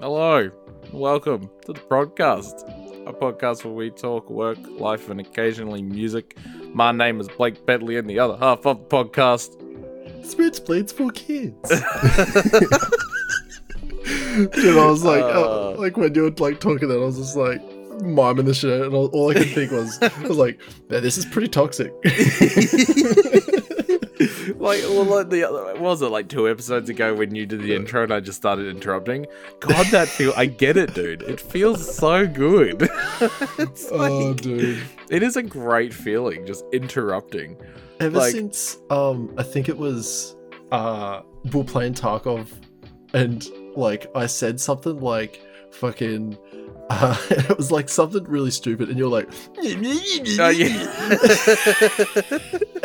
Hello, welcome to the podcast, a podcast where we talk work, life, and occasionally music. My name is Blake Bentley, and the other half of the podcast. Switch blades for kids. Dude, I was like, uh, Uh. like when you were like talking that, I was just like miming the shit, and all, all I could think was, I was like, "Man, this is pretty toxic. like, well, like the other, was it like two episodes ago when you did the intro and I just started interrupting? God, that feel, I get it, dude. It feels so good. it's like, oh, dude. it is a great feeling just interrupting. Ever like- since, um, I think it was, uh, we were playing Tarkov, and like I said something like, fucking. Uh, it was like something really stupid, and you're like, Oh, yeah.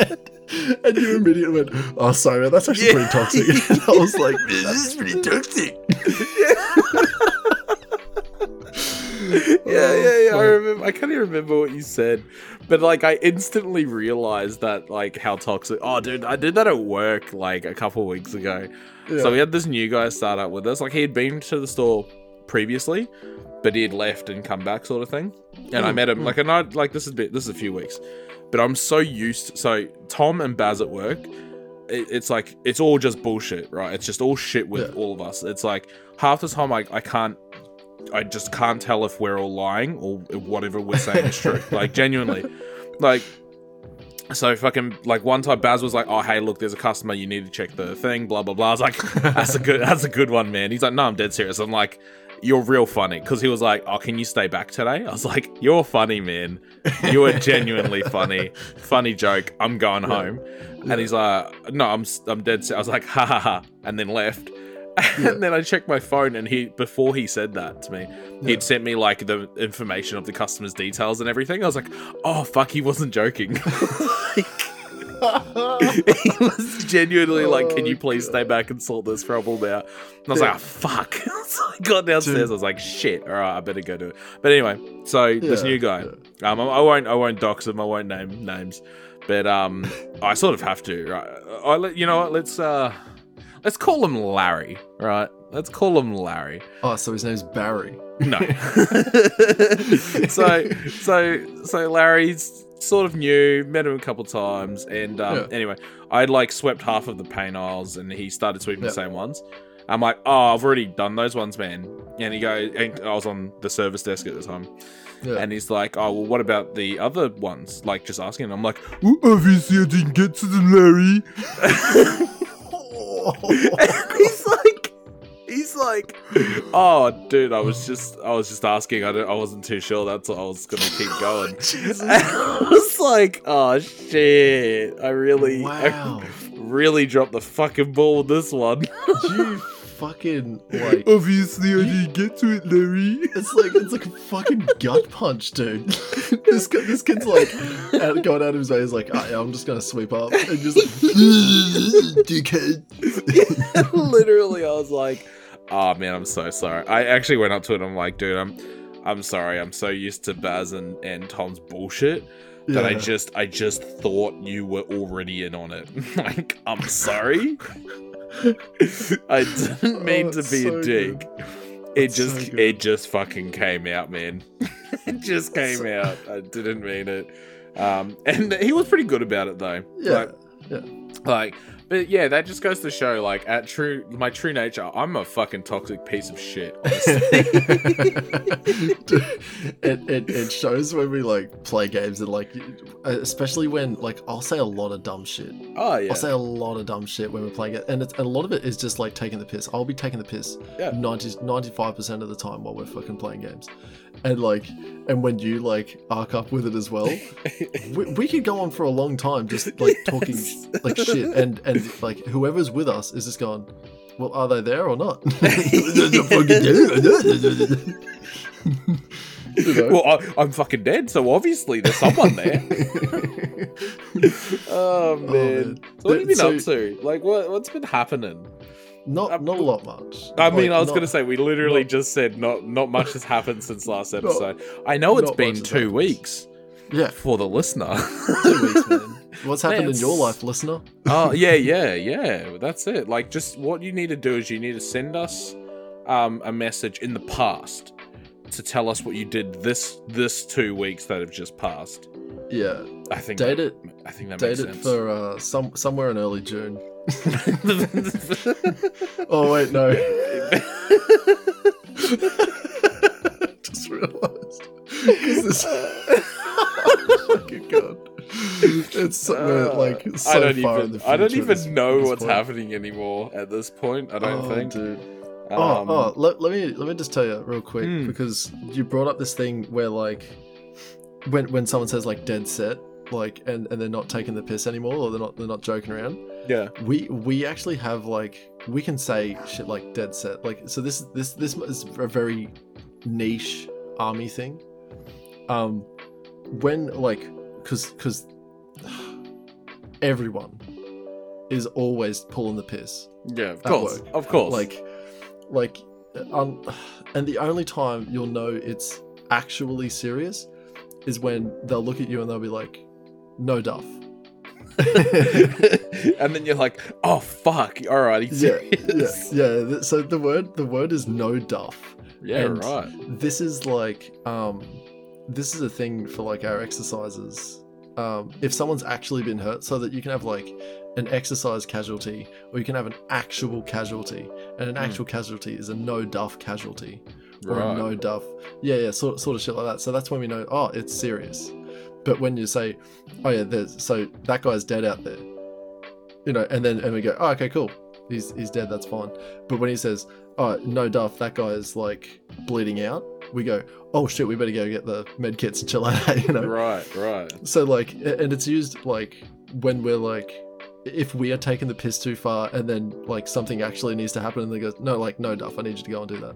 and you immediately went, "Oh, sorry, that's actually Yeah. pretty toxic." and I was like, "This is pretty toxic." yeah, yeah, yeah. I remember. I can't even remember what you said, but like, I instantly realized that like how toxic. Oh, dude, I did that at work like a couple weeks ago. Yeah. So we had this new guy start up with us. Like he had been to the store previously, but he had left and come back, sort of thing. And I Mm, met him mm. like, and I like this is bit. This is a few weeks, but I'm so used. So Tom and Baz at work. It, it's like it's all just bullshit, right? It's just all shit with Yeah. all of us. It's like half the time I, I can't I just can't tell if we're all lying or whatever we're saying is true. Like genuinely, like. So fucking like one time Baz was like, "Oh hey, look, there's a customer. You need to check the thing." Blah blah blah. I was like, "That's a good, that's a good one, man." He's like, "No, I'm dead serious." I'm like, "You're real funny," because he was like, "Oh, can you stay back today?" I was like, "You're funny, man. You are genuinely funny. Funny joke. I'm going Yeah. home." And he's like, "No, I'm I'm dead." serious." I was like, "Ha ha ha," and then left. Yeah. And then I checked my phone, and he before he said that to me, Yeah. he'd sent me like the information of the customer's details and everything. I was like, "Oh fuck, he wasn't joking." he was genuinely like, "Can Oh, you please stay back and sort this problem out?" And I was Yeah. like, oh, "Fuck!" so I got downstairs. I was like, "Shit! All right, I better go do it." But anyway, so this new guy, um, I, I won't, I won't dox him. I won't name names, but um, I sort of have to, right? I let you know what? Let's uh, let's call him Larry, right? Let's call him Larry. Oh, so his name's Barry. No. so so so Larry's sort of new, met him a couple times, and um, Yeah. anyway, I'd like swept half of the paint aisles, and he started sweeping Yeah. the same ones. I'm like, oh, I've already done those ones, man. And he goes, and I was on the service desk at the time, Yeah. and he's like, oh, well, what about the other ones? Like, just asking. And I'm like, well, obviously I didn't get to them, Larry. he's like, he's like, oh, dude, I was just, I was just asking. I, don't, I wasn't too sure. That's what I was gonna keep going. I was like, oh shit! I really, Wow. I really dropped the fucking ball with this one. you fucking like Obviously, I didn't get to it, Larry. it's like it's like a fucking gut punch, dude. this kid, this kid's like out, going out of his way. He's like, oh, yeah, I'm just gonna sweep up and just like, dickhead. Literally, I was like, oh man, I'm so sorry. I actually went up to it. and I'm like, dude, I'm, I'm sorry. I'm so used to Baz and, and Tom's bullshit. that I just I just thought you were already in on it. like, I'm sorry. I didn't mean Oh, to be so a dick. It It's just so it just fucking came out, man. it just came So- out. I didn't mean it. Um and he was pretty good about it though. Yeah. Like, like but yeah, that just goes to show like at true my true nature, I'm a fucking toxic piece of shit. it, it, it shows when we like play games and like especially when like I'll say a lot of dumb shit. oh yeah. I'll say a lot of dumb shit when we're playing it, and it's, and a lot of it is just like taking the piss. I'll be taking the piss Yeah. 95 percent of the time while we're fucking playing games, and like, and when you like arc up with it as well, we, we could go on for a long time just like talking like shit, and and like whoever's with us is just gone. well, are they there or not? You know? well, I, I'm fucking dead, so obviously there's someone there. Oh, oh man. man. So what have you been So- up to? Like, what what's been happening? not not a lot much. I mean, Like, I was not- gonna say we literally not- just said not not much has happened since last episode. I know it's been two happened. weeks yeah, for the listener. two weeks, man. What's happened in your life, listener? oh yeah, yeah, yeah. That's it. Like, just what you need to do is you need to send us um, a message in the past to tell us what you did this this two weeks that have just passed. Yeah. I think Date that, it. I think that Date makes it for uh, some somewhere in early June. Oh wait, no. Just this- oh my god. It's somewhere Uh, like so I don't far even. in the future. I don't even this- know this what's point. happening anymore at this point. I don't oh, think. dude. Um, oh, oh, let, let me let me just tell you real quick Hmm. because you brought up this thing where like when when someone says like dead set like and, and they're not taking the piss anymore or they're not they're not joking around yeah. we we actually have like we can say shit like dead set like so this this this is a very niche army thing um when like because because everyone is always pulling the piss Yeah. Of course. work. Of course. like like um and the only time you'll know it's actually serious is when they'll look at you and they'll be like no duff and then you're like, oh fuck. All right. He's yeah serious. yeah yeah so the word the word is no duff Yeah. And- right. this is like um this is a thing for like our exercises um if someone's actually been hurt so that you can have like an exercise casualty or you can have an actual casualty and an Hmm. actual casualty is a no duff casualty or Right. a no duff yeah yeah sort, sort of shit like that so that's when we know oh it's serious but when you say oh yeah there's so that guy's dead out there you know and then and we go oh okay cool he's he's dead that's fine but when he says oh no duff that guy is like bleeding out we go oh shit we better go get the med kits and chill out you know Right. Right. so like and it's used like when we're like if we are taking the piss too far and then like something actually needs to happen and they go no like no duff i need you to go and do that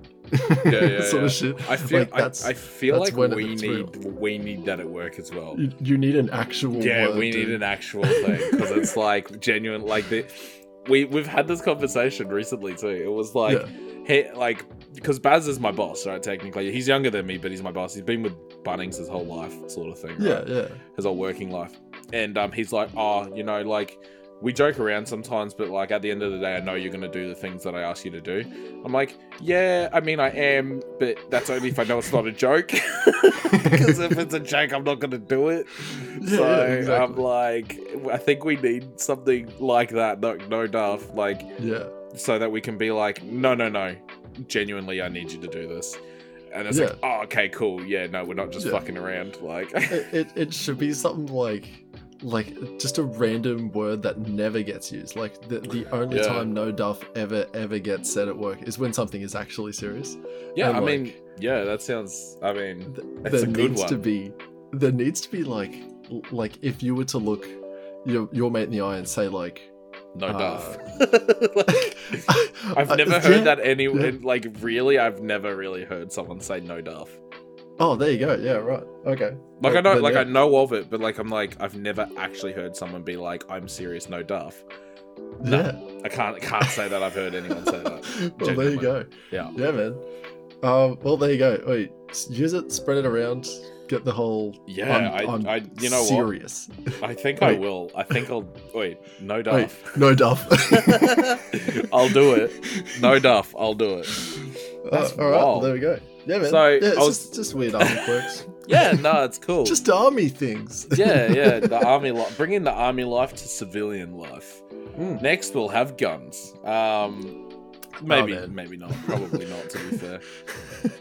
Yeah, yeah, sort yeah. of shit I feel. Like, I, that's- I feel like we need we need that at work as well. you, you need an actual Yeah, word, we need dude. an actual thing because it's like genuine. Like the we we've had this conversation recently too. It was like Yeah. Hey, like because Baz is my boss, right? Technically, he's younger than me, but he's my boss. He's been with Bunnings his whole life, sort of thing. yeah right? yeah his whole working life. And um, he's like, oh, you know, like we joke around sometimes, but like at the end of the day, I know you're gonna do the things that I ask you to do. I'm like, yeah, I mean, I am, but that's only if I know it's not a joke. Because if it's a joke, I'm not gonna do it. Yeah, so yeah, I'm like, I think we need something like that, no, no duff, like yeah so that we can be like, no, no, no, genuinely, I need you to do this. And it's Yeah. like, oh, okay, cool. Yeah, no, we're not just Yeah. fucking around. Like, it, it, it should be something like like just a random word that never gets used like the, the only Yeah. time no duff ever ever gets said at work is when something is actually serious Yeah, And, I mean, yeah, that sounds. I mean, th- there a good needs to be there needs to be like like if you were to look your your mate in the eye and say like no Uh, duff. Like, I've Uh, never yeah. heard that any. yeah. Like, really, I've never really heard someone say no duff. oh there you go yeah right okay Like, I know, then, like, yeah. I know of it, but like, I'm like, I've never actually heard someone be like, "I'm serious, no duff." No. yeah I can't, can't say that I've heard anyone say that. well there you go Yeah. yeah man um well there you go wait use it spread it around get the whole Yeah, I'm- I, I'm I, you know what? serious I think I will. I think I'll. Wait, no Wait, duff. no duff. I'll do it. No duff. I'll do it. That's Uh, all right, wild. there we go. Yeah, man. So, yeah, it's was- just, just weird army quirks. Yeah, no, it's cool. just army things. yeah, yeah. The army life, bringing the army life to civilian life. Mm. Next, we'll have guns. Um, maybe, Oh, maybe not. Probably not. To be fair.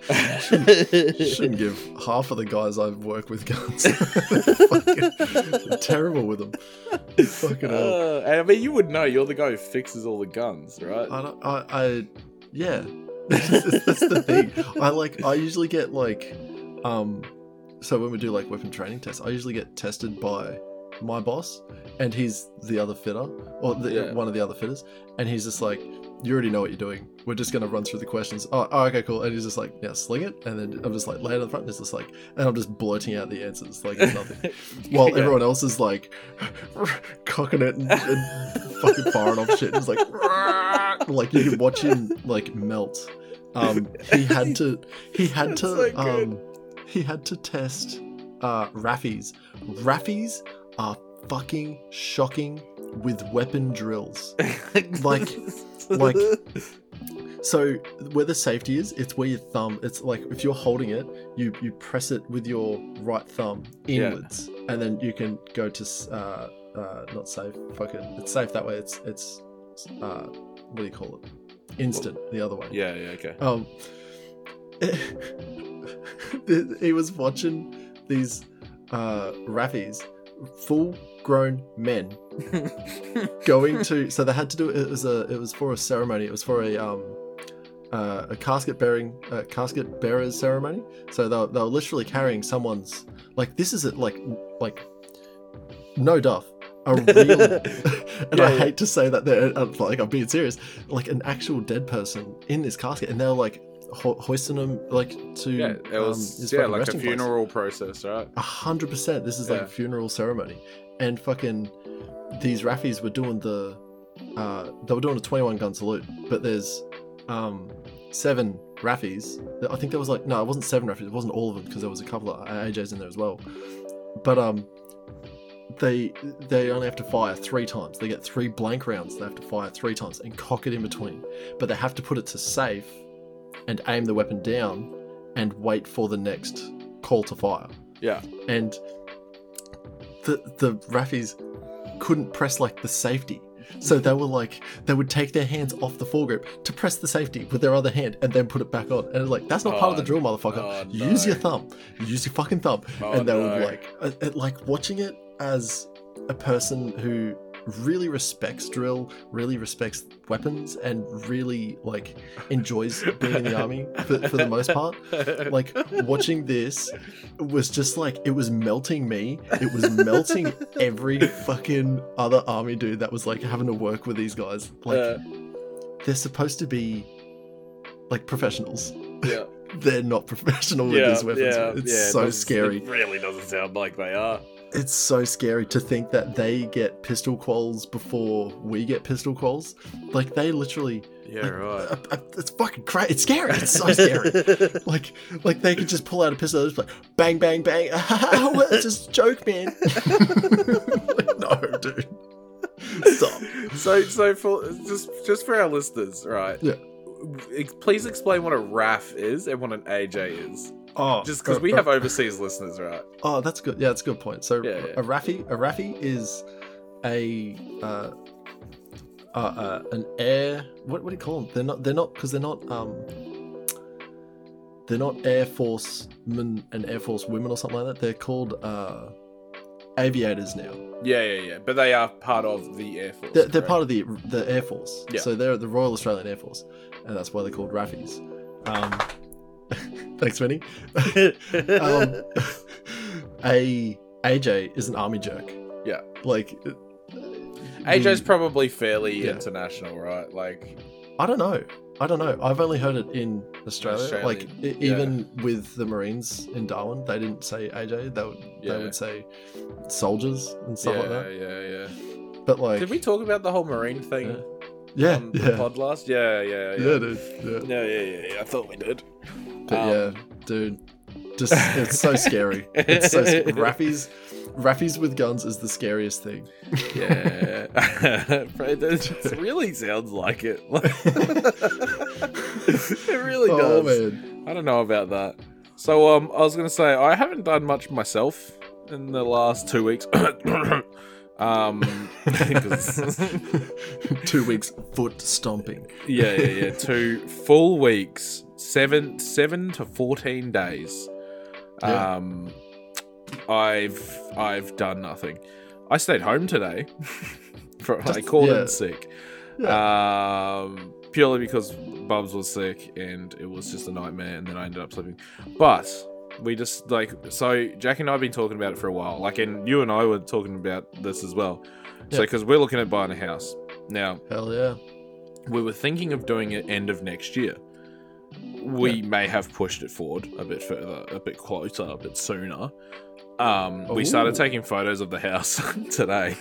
Shouldn't give half of the guys I've worked with guns. Terrible with them. Fucking hell. Uh, and I mean, you would know. You're the guy who fixes all the guns, right? I, don't, I, I, yeah. That's the thing. I like. I usually get like, um, so when we do like weapon training tests, I usually get tested by my boss, and he's the other fitter, or the, Yeah. one of the other fitters, and he's just like, "You already know what you're doing. We're just gonna run through the questions." Oh, oh okay, cool. And he's just like, "Yeah, sling it," and then I'm just like, lay it on the front, and it's just like, and I'm just blurting out the answers like it's nothing. While Yeah. everyone else is like cocking it and, and fucking firing off shit. It's like like you can watch him like melt. Um, he had to he had That's to so um, he had to test uh, Raffies. Raffies are fucking shocking with weapon drills. like- like- So where the safety is, it's where your thumb. It's like if you're holding it, you you press it with your right thumb Yeah. inwards, and then you can go to uh, uh, not safe. Fucking, it's safe that way. It's it's uh, what do you call it? Instant the other way. Yeah, yeah, okay. Um, he was watching these uh, Raffies, full grown men going to. So they had to do it. Was a. It was for a ceremony. It was for a um, uh, a casket bearing, uh, casket bearers ceremony. So they were, they were literally carrying someone's. Like this is it. Like like, no duff. A real, and Yeah, I yeah. hate to say that they're like I'm being serious, like an actual dead person in this casket, and they're like ho- hoisting them like to Yeah, it um, was his yeah, like a resting place. funeral process, right? A hundred percent. This is like a funeral ceremony, and fucking these Raffies were doing the, uh, they were doing a twenty-one gun salute, but there's, um, seven Raffies. I think there was like no, it wasn't seven Raffies. It wasn't all of them because there was a couple of AJs in there as well. But um, they they only have to fire three times. They get three blank rounds. They have to fire three times and cock it in between. But they have to put it to safe, and aim the weapon down, and wait for the next call to fire Yeah. and the the Raffies couldn't press like the safety. So they were like they would take their hands off the foregrip to press the safety with their other hand and then put it back on. And like that's not part of the Oh, drill, motherfucker. oh, Use no. your thumb. Use your fucking thumb. Oh, and they no. would like uh, uh, like watching it as a person who really respects drill, really respects weapons, and really like enjoys being in the army for, for the most part. Like watching this was just like it was melting me. It was melting every fucking other army dude that was like having to work with these guys. Like Uh, they're supposed to be like professionals. Yeah, they're not professional with yeah, these weapons. yeah, it's yeah, so doesn't- scary. It really doesn't sound like they are. It's so scary to think that they get pistol quals before we get pistol quals. Like they literally Yeah, like, right. uh, uh, it's fucking crazy it's scary. It's so scary. Like like they could just pull out a pistol and just like bang bang bang. Well, it's just joke man. Like, no dude. Stop. So, so for just just for our listeners, right? Yeah. Please explain what a RAAF is and what an AJ is. oh Just because we have overseas listeners, right? oh that's good yeah that's a good point so Yeah, yeah. a raffi a raffi is a uh, uh, uh an air what, what do you call them they're not they're not because they're not um they're not air force men and air force women or something like that they're called uh aviators now Yeah, yeah, yeah. But they are part of the Air Force. They're, they're part of the the Air Force. Yeah. So they're the Royal Australian Air Force, and that's why they're called Raffies. Um, thanks, Vinny. um, a AJ is an army jerk. Yeah. Like AJ's the- probably fairly Yeah. international, right? Like, I don't know. I don't know. I've only heard it in Australia. Like yeah. even with the Marines in Darwin, they didn't say AJ. They would Yeah. they would say soldiers and stuff yeah, like that. Yeah, yeah, yeah. But like, Did we talk about the whole Marine thing Yeah. yeah, on the yeah, pod last? Yeah, yeah, yeah. yeah, dude. Yeah. Yeah, yeah, yeah, yeah. I thought we did. But Um, yeah, dude, just it's so scary. It's so sc- Raffies, Raffies with guns is the scariest thing. Yeah. it it really sounds like it. it really oh does. man, I don't know about that. So um I was gonna say I haven't done much myself in the last two weeks. Um 'cause- two weeks foot stomping. yeah, yeah, yeah. Two full weeks. Seven seven to fourteen days. Yeah. Um I've I've done nothing. I stayed home today. For, I called yeah. in sick. Um purely because Bubs was sick and it was just a nightmare and then I ended up sleeping. But we just like so Jack and I have been talking about it for a while. Like and you and I were talking about this as well. So because we're looking at buying a house. Now Hell yeah. we were thinking of doing it end of next year. We may have pushed it forward a bit further, a bit closer, a bit sooner. Um, we started taking photos of the house today.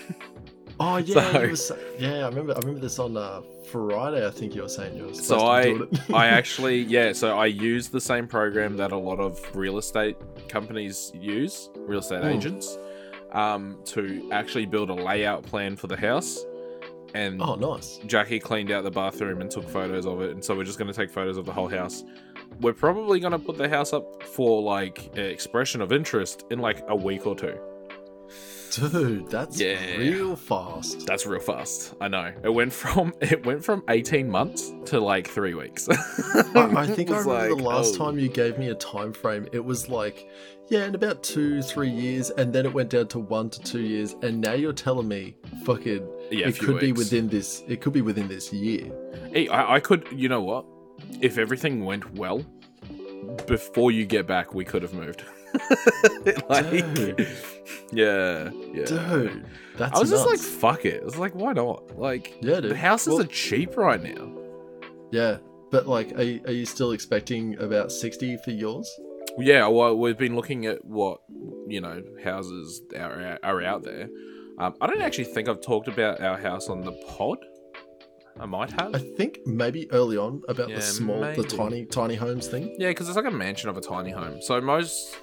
Oh yeah, So- sa- yeah. I remember. I remember this on uh, Friday. I think you were saying you were So I. I actually, yeah. So I use the same program that a lot of real estate companies use, real estate Mm. agents, um, to actually build a layout plan for the house. and Oh, nice. Jackie cleaned out the bathroom and took photos of it, and so we're just going to take photos of the whole house. We're probably going to put the house up for like expression of interest in like a week or two. Dude, that's Yeah. real fast. That's real fast. I know. It went from it went from eighteen months to like three weeks. I, I think I remember like, the last oh. time you gave me a time frame. It was like, yeah, in about two, three years, and then it went down to one to two years, and now you're telling me, fucking, Yeah, it could be within this. It could be within this year. Hey, I, I could. You know what? If everything went well, before you get back, we could have moved. like, Dude. yeah, yeah. Dude, that's I was just like, fuck it. I was like, why not? Like, yeah, dude. the houses Well, are cheap right now. yeah, but like, are you, are you still expecting about sixty for yours? Yeah, well, we've been looking at what you know houses are are out there. Um, I don't actually think I've talked about our house on the pod. I might have. I think maybe early on about Yeah, the small, maybe. the tiny, tiny homes thing. Yeah, because it's like a mansion of a tiny home. So most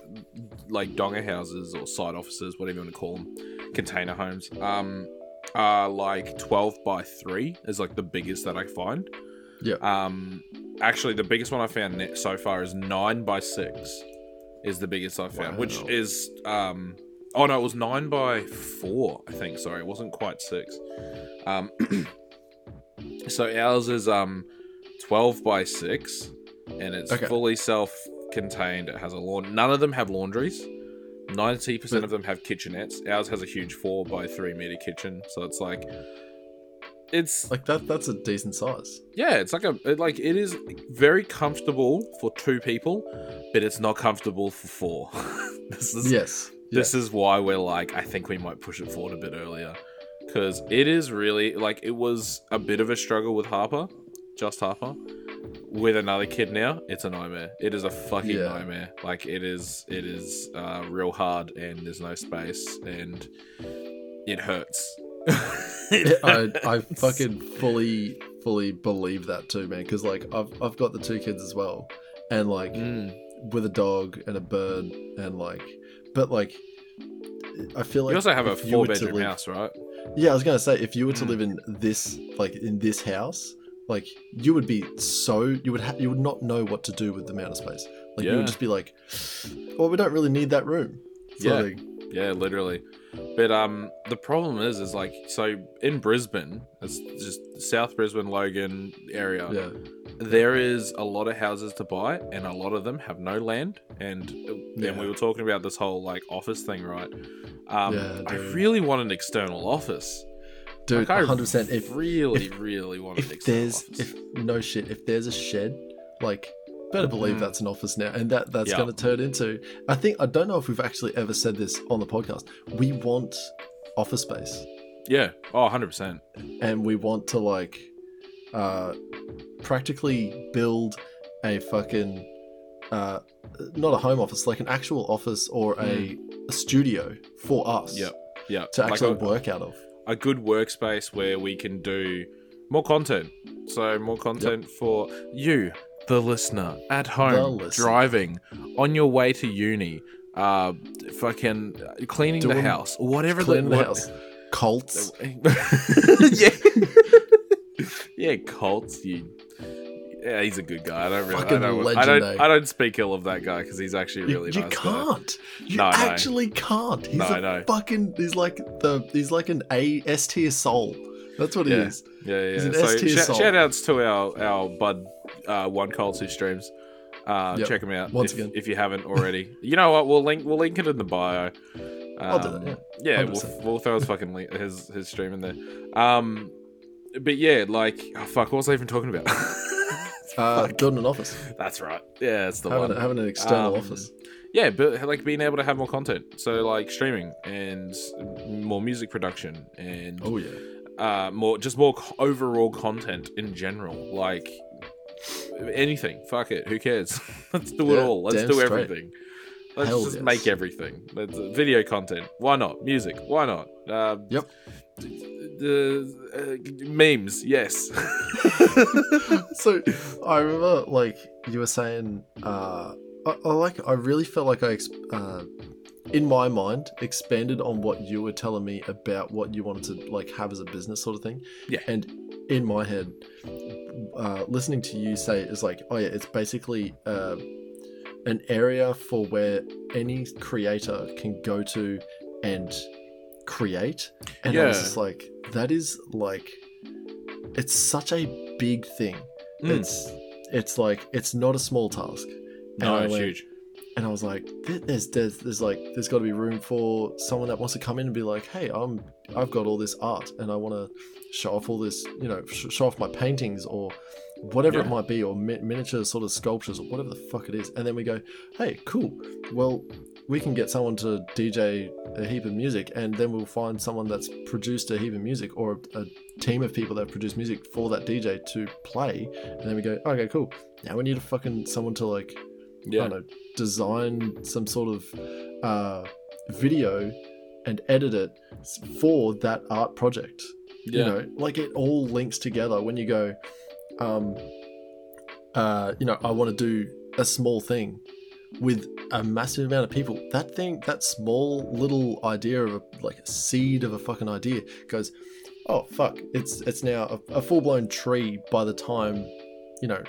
like donga houses or side offices, whatever you want to call them, container homes, um, are like twelve by three is like the biggest that I find. Yeah. Um, actually, the biggest one I found so far is nine by six, is the biggest I found, which is um, oh no, it was nine by four. I think. Sorry, it wasn't quite six. Um, so ours is um, twelve by six, and it's Okay. fully self-contained. It has a lawn. None of them have laundries. Ninety percent of them have kitchenettes. Ours has a huge four by three meter kitchen, so it's like, it's Like that. That's a decent size. yeah, it's like a it, like it is very comfortable for two people, but it's not comfortable for four. this is Yes. this is why we're like I think we might push it forward a bit earlier because it is really like it was a bit of a struggle with Harper, just Harper. With another kid now, it's a nightmare. It is a fucking Yeah. nightmare. Like it is, it is uh, real hard, and there's no space, and it hurts. It I, I fucking fully fully believe that too, man. Because like I've I've got the two kids as well, and like Mm. with a dog and a bird and like, but like, I feel like you also have a if you were to four-bedroom live- house, right? Yeah, I was gonna say if you were to Mm. live in this like in this house, like you would be so you would ha- you would not know what to do with the amount of space. Like you would just be like, well, we don't really need that room. sort Yeah. Yeah, literally. But um, the problem is, is like so in Brisbane, it's just South Brisbane, Logan area. yeah, There is a lot of houses to buy, and a lot of them have no land. And Yeah. we were talking about this whole like office thing, right? Um, Yeah, I really want an external office. dude, Like, I hundred percent. If really, if- really want an if external there's office. if no shit if there's a shed like better believe Mhm. that's an office now and that that's Yeah. going to turn into i think i don't know if we've actually ever said this on the podcast we want office space yeah, oh, 100 percent. and we want to like uh practically build a fucking uh not a home office like an actual office or a, a studio for us Yep, yeah. to Like actually a- work out of a good workspace where we can do more content. So more content for you, the listener, at home, listener. driving, on your way to uni, uh, fucking cleaning the Doing- house, whatever clean the what- house cults yeah, yeah, Coltz. You, yeah, he's a good guy. I don't really, I Fucking don't, I don't, eh? I don't speak ill of that guy because he's actually You- really you, nice. guy. can't. You No, I know. actually can't. He's No, I a know. fucking. He's like the. He's like an A S tier soul. That's what he Yeah. is. Yeah, yeah. He's an So S-tier sh- soul. shout outs to our our bud uh, 1Coltz who streams. Uh, Yep. Check him out Once if, again. if you haven't already. you know what? We'll link we'll link it in the bio. Um, I'll do that, yeah. Yeah, we'll, we'll throw his fucking link, his his stream in there. Um, but yeah, like oh, fuck, what was I even talking about? Uh, building an office, That's right. Yeah, it's the having, one. having an external Um, office. Yeah, but like being able to have more content. So like streaming and more music production and Oh yeah. uh, more just more overall content in general. Like anything, fuck it, who cares? Let's do it all. Let's do straight. everything. Let's Hell just yes. make everything. Let's, video content, why not? Music, why not? Uh, Yep. Uh, memes, yes. so I remember, like you were saying, uh, I, I like. I really felt like I, uh, in my mind expanded on what you were telling me about what you wanted to like have as a business sort of thing. Yeah. And in my head, uh, listening to you say is like, oh yeah, it's basically uh, an area for where any creator can go to and create. And I was just like, that is like, it's such a big thing. Mm. It's it's like it's not a small task. no, I it's went- huge. And I was like, there- there's there's there's like there's got to be room for someone that wants to come in and be like, hey, I'm I've got all this art and I want to show off all this, you know, sh- show off my paintings or whatever it might be, or mi- miniature sort of sculptures or whatever the fuck it is. And then we go, hey, cool. Well, we can get someone to DJ a heap of music, and then we'll find someone that's produced a heap of music or a team of people that produce music for that DJ to play. And then we go, okay, cool. Now we need a fucking someone to like I Yeah. don't know, design some sort of uh, video and edit it for that art project. Yeah. You know, like it all links together when you go, um, uh, you know, I want to do a small thing with a massive amount of people. That thing, that small little idea of a, like a seed of a fucking idea goes, oh fuck, it's it's now a, a full blown tree by the time, you know,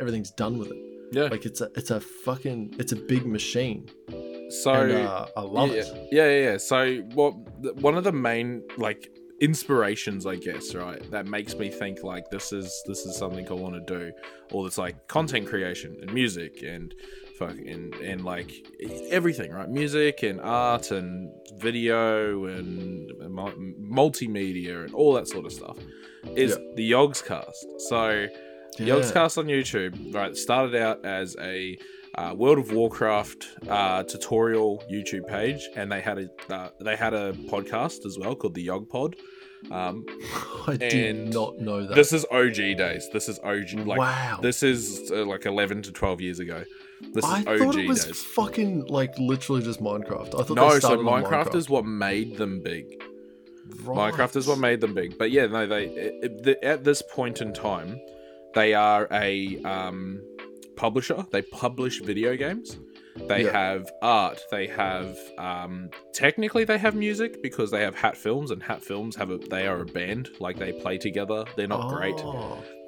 everything's done with it. yeah. Like it's a it's a fucking it's a big machine. so and uh, I love yeah, it. Yeah, yeah, yeah. So what? th- One of the main like inspirations, I guess, right, that makes me think like this is this is something I want to do, or it's like content creation and music and fuck and and like everything, right? Music and art and video and multimedia and all that sort of stuff is Yeah. the Yogscast. So. Yeah. Yogscast on YouTube, right, started out as a uh, World of Warcraft uh, tutorial YouTube page, and they had a uh, they had a podcast as well called the Yog Pod. Um, I did not know that. this is OG days. This is OG. Like wow. this is uh, like eleven to twelve years ago. This is I OG thought it was days. fucking like literally just Minecraft. I thought No, so on Minecraft, is what made them big. Right. Minecraft is what made them big. But yeah, no, they it, it- the, at this point in time, they are a um, publisher. They publish video games. They Yeah. have art. They have um, technically they have music because they have Hat Films, and Hat Films have a they are a band. Like they play together. They're not great.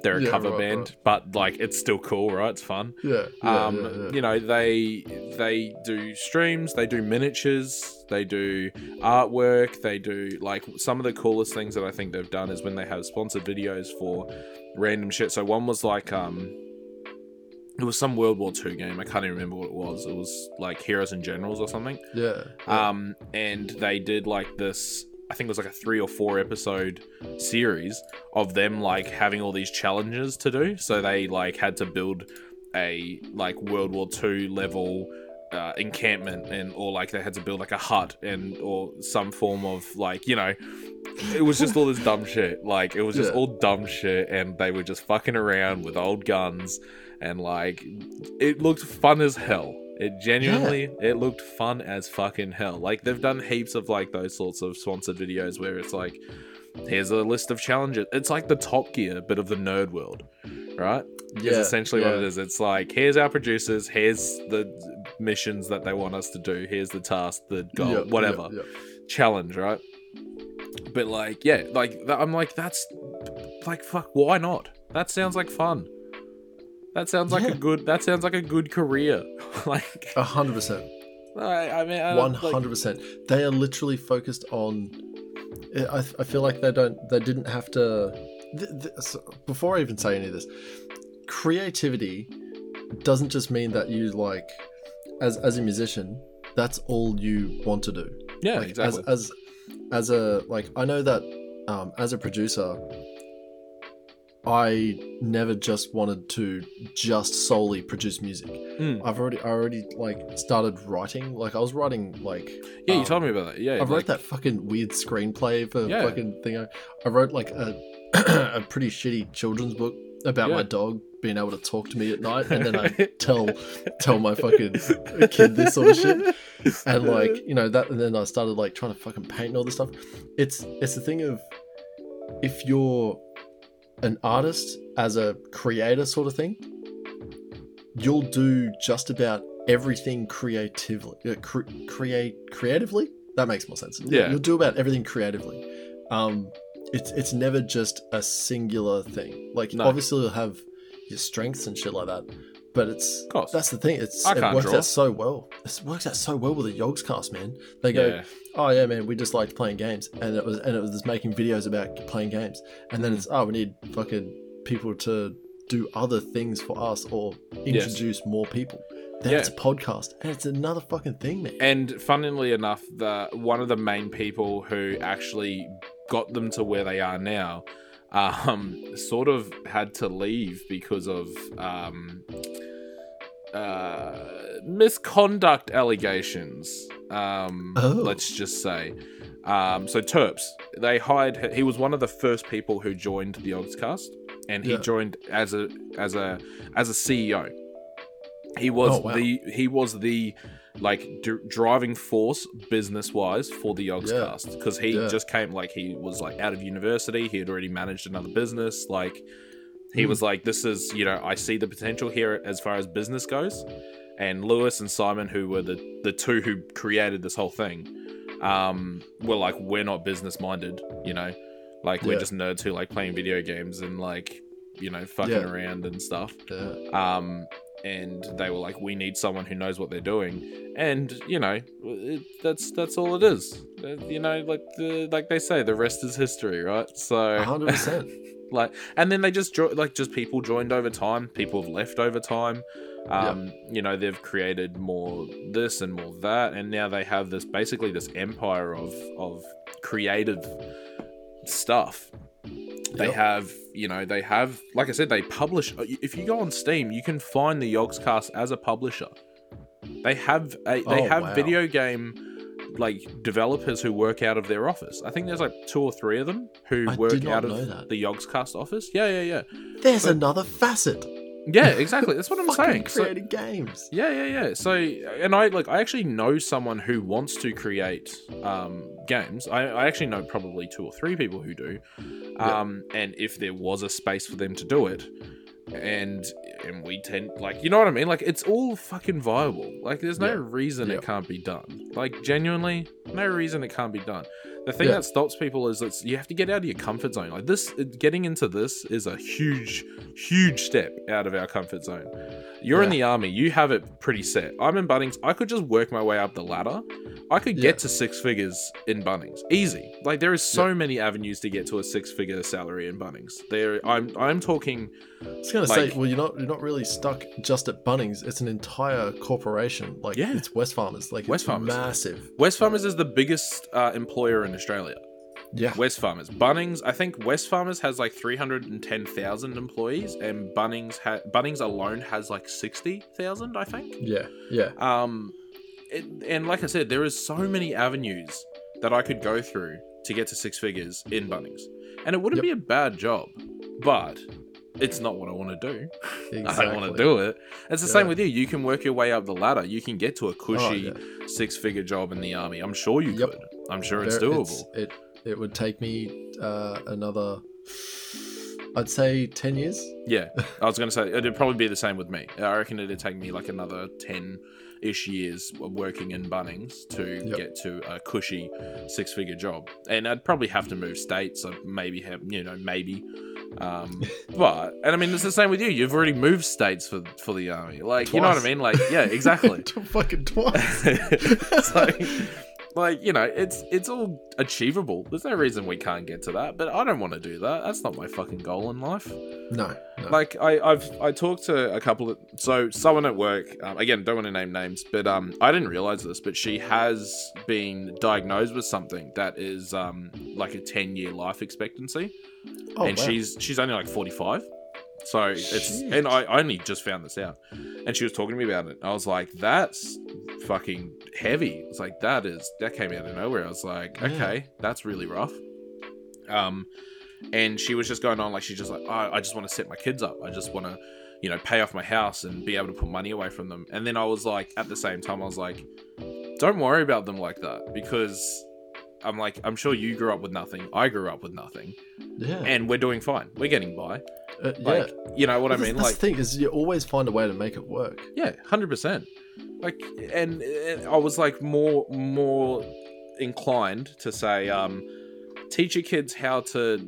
They're a yeah, cover right, band, right. but like it's still cool, right? It's fun Yeah. yeah, um yeah, you know they they do streams they do miniatures they do artwork they do like some of the coolest things that i think they've done is when they have sponsored videos for random shit so one was like um it was some world war ii game i can't even remember what it was it was like heroes and generals or something yeah. um and they did like this i think it was like a three or four episode series of them like having all these challenges to do. So they like had to build a like world war ii level uh, encampment and or like they had to build like a hut and or some form of like you know it was just all this dumb shit. Like it was just Yeah. all dumb shit and they were just fucking around with old guns and like it looked fun as hell it genuinely it looked fun as fucking hell like they've done heaps of like those sorts of sponsored videos where it's like here's a list of challenges it's like the top gear but of the nerd world right yeah. is essentially what it is. It's like here's our producers, here's the missions that they want us to do, here's the task, the goal, Yeah, whatever yeah, challenge, right? But like, yeah, like I'm like that's like fuck, why not? That sounds like fun. That sounds like Yeah. a good. That sounds like a good career. like, A hundred percent. I, I mean, One hundred percent. They are literally focused on. I, I feel like they don't. They didn't have to. Th- th- so before I even say any of this, creativity doesn't just mean that you like, as as a musician, that's all you want to do. yeah, like, exactly. As, as as a like, I know that um, as a producer, I never just wanted to just solely produce music. Mm. I've already I already like started writing. Like I was writing like yeah, you um, told me about that. Yeah, I wrote like- that fucking weird screenplay for Yeah. fucking thing. I, I wrote like a a pretty shitty children's book about Yeah. my dog being able to talk to me at night, and then I tell tell my fucking kid this sort of shit. and like you know that and then i started like trying to fucking paint and all this stuff it's it's the thing of if you're an artist as a creator sort of thing you'll do just about everything creatively. Uh, cre- create creatively. That makes more sense. Yeah. you'll do about everything creatively. Um, it's it's never just a singular thing. Like No. obviously you'll have your strengths and shit like that, but it's Of course. that's the thing. It's it works draw. out so well. It works out so well with the Yogscast, man. They go, yeah. oh yeah, man, we just liked playing games, and it was and it was just making videos about playing games, and then it's oh we need fucking people to do other things for us or introduce more people. Then Yeah. it's a podcast, and it's another fucking thing, man. And funnily enough, the one of the main people who actually got them to where they are now, um, sort of had to leave because of um, uh, misconduct allegations. Um, Oh. Let's just say. Um, so Turps, they hired. He was one of the first people who joined the Yogscast, and he Yeah. joined as a as a as a CEO. He was Oh, wow. the he was the like d- driving force business wise for the Yogscast because he Yeah. just came like he was like out of university he had already managed another business like he Hmm. was like this is you know I see the potential here as far as business goes and Lewis and Simon who were the the two who created this whole thing um were like we're not business minded you know like we're just nerds who like playing video games and like you know fucking Yeah. around and stuff Yeah. um, and they were like, "We need someone who knows what they're doing," and you know, it, that's that's all it is. Uh, You know, like the like they say, the rest is history, right? So, hundred percent. like, and then they just jo- like just people joined over time. People have left over time. Um, you know, they've created more this and more that, and now they have this basically this empire of of creative stuff they Yep. have you know they have like i said they publish uh, if you go on steam you can find the yogscast as a publisher they have a, they Oh, have wow. video game like developers who work out of their office i think there's like two or three of them who I work out of that. the yogscast office yeah yeah yeah There's But- another facet. yeah exactly that's what i'm saying So- games. yeah, yeah, yeah. So, and I like, I actually know someone who wants to create um, games. I, I actually know probably two or three people who do. Um, and if there was a space for them to do it, and and we tend like, you know what I mean? Like, it's all fucking viable. Like, there's no Yeah. reason Yeah. it can't be done. Like, genuinely, no reason it can't be done. The thing Yeah. that stops people is that you have to get out of your comfort zone. Like this, getting into this is a huge, huge step out of our comfort zone. You're in the army, you have it pretty set. I'm in Bunnings, I could just work my way up the ladder. I could get Yeah. to six figures in Bunnings, easy. Like there is so many avenues to get to a six-figure salary in Bunnings. There, I'm, I'm talking. I was gonna Like- say, well, you're not you're not really stuck just at Bunnings. It's an entire corporation. Like, Yeah. it's Wesfarmers. Like, West it's Farmers. massive. Wesfarmers is the biggest uh, employer in Australia. Yeah. Wesfarmers. Bunnings, I think Wesfarmers has like 310,000 employees and Bunnings ha- Bunnings alone has like 60,000, I think. Yeah. Yeah. Um it, and like I said, there is so many avenues that I could go through to get to six figures in Bunnings. And it wouldn't Yep. be a bad job, but it's not what I want to do. Exactly. I don't want to do it. It's the same with you. You can work your way up the ladder. You can get to a Oh, cushy yeah. six figure job in the army. I'm sure you Yep. could. I'm sure it's doable. it it would take me uh, another, I'd say, ten years. Yeah, I was going to say it'd probably be the same with me. I reckon it'd take me like another ten ish years working in Bunnings to Yep. get to a cushy six figure job, and I'd probably have to move states. So maybe have you know maybe, um, but and I mean it's the same with you. You've already moved states for for the army. Like you know what I mean? Like yeah, exactly. fucking twice. it's like, like you know, it's it's all achievable. There's no reason we can't get to that, but I don't want to do that. That's not my fucking goal in life. no. No. Like I, I've I talked to a couple of so someone at work. Um, again, don't want to name names, but um, I didn't realize this, but she has been diagnosed with something that is um like a ten year life expectancy, oh, and wow. she's she's only like forty five. So it's Shit. and I only just found this out, and she was talking to me about it. I was like, "That's fucking heavy." It's like that is that came out of nowhere. I was like, Yeah. "Okay, that's really rough." Um, and she was just going on like she's just like, oh, "I just want to set my kids up. I just want to, you know, pay off my house and be able to put money away from them." And then I was like, at the same time, I was like, "Don't worry about them like that," because I'm like, I'm sure you grew up with nothing. I grew up with nothing, yeah. and we're doing fine. We're getting by. Uh, yeah. Like, you know what Well, I mean? that's, Like, the thing is, you always find a way to make it work. yeah, hundred percent. Like, and, and I was like more more inclined to say, um, teach your kids how to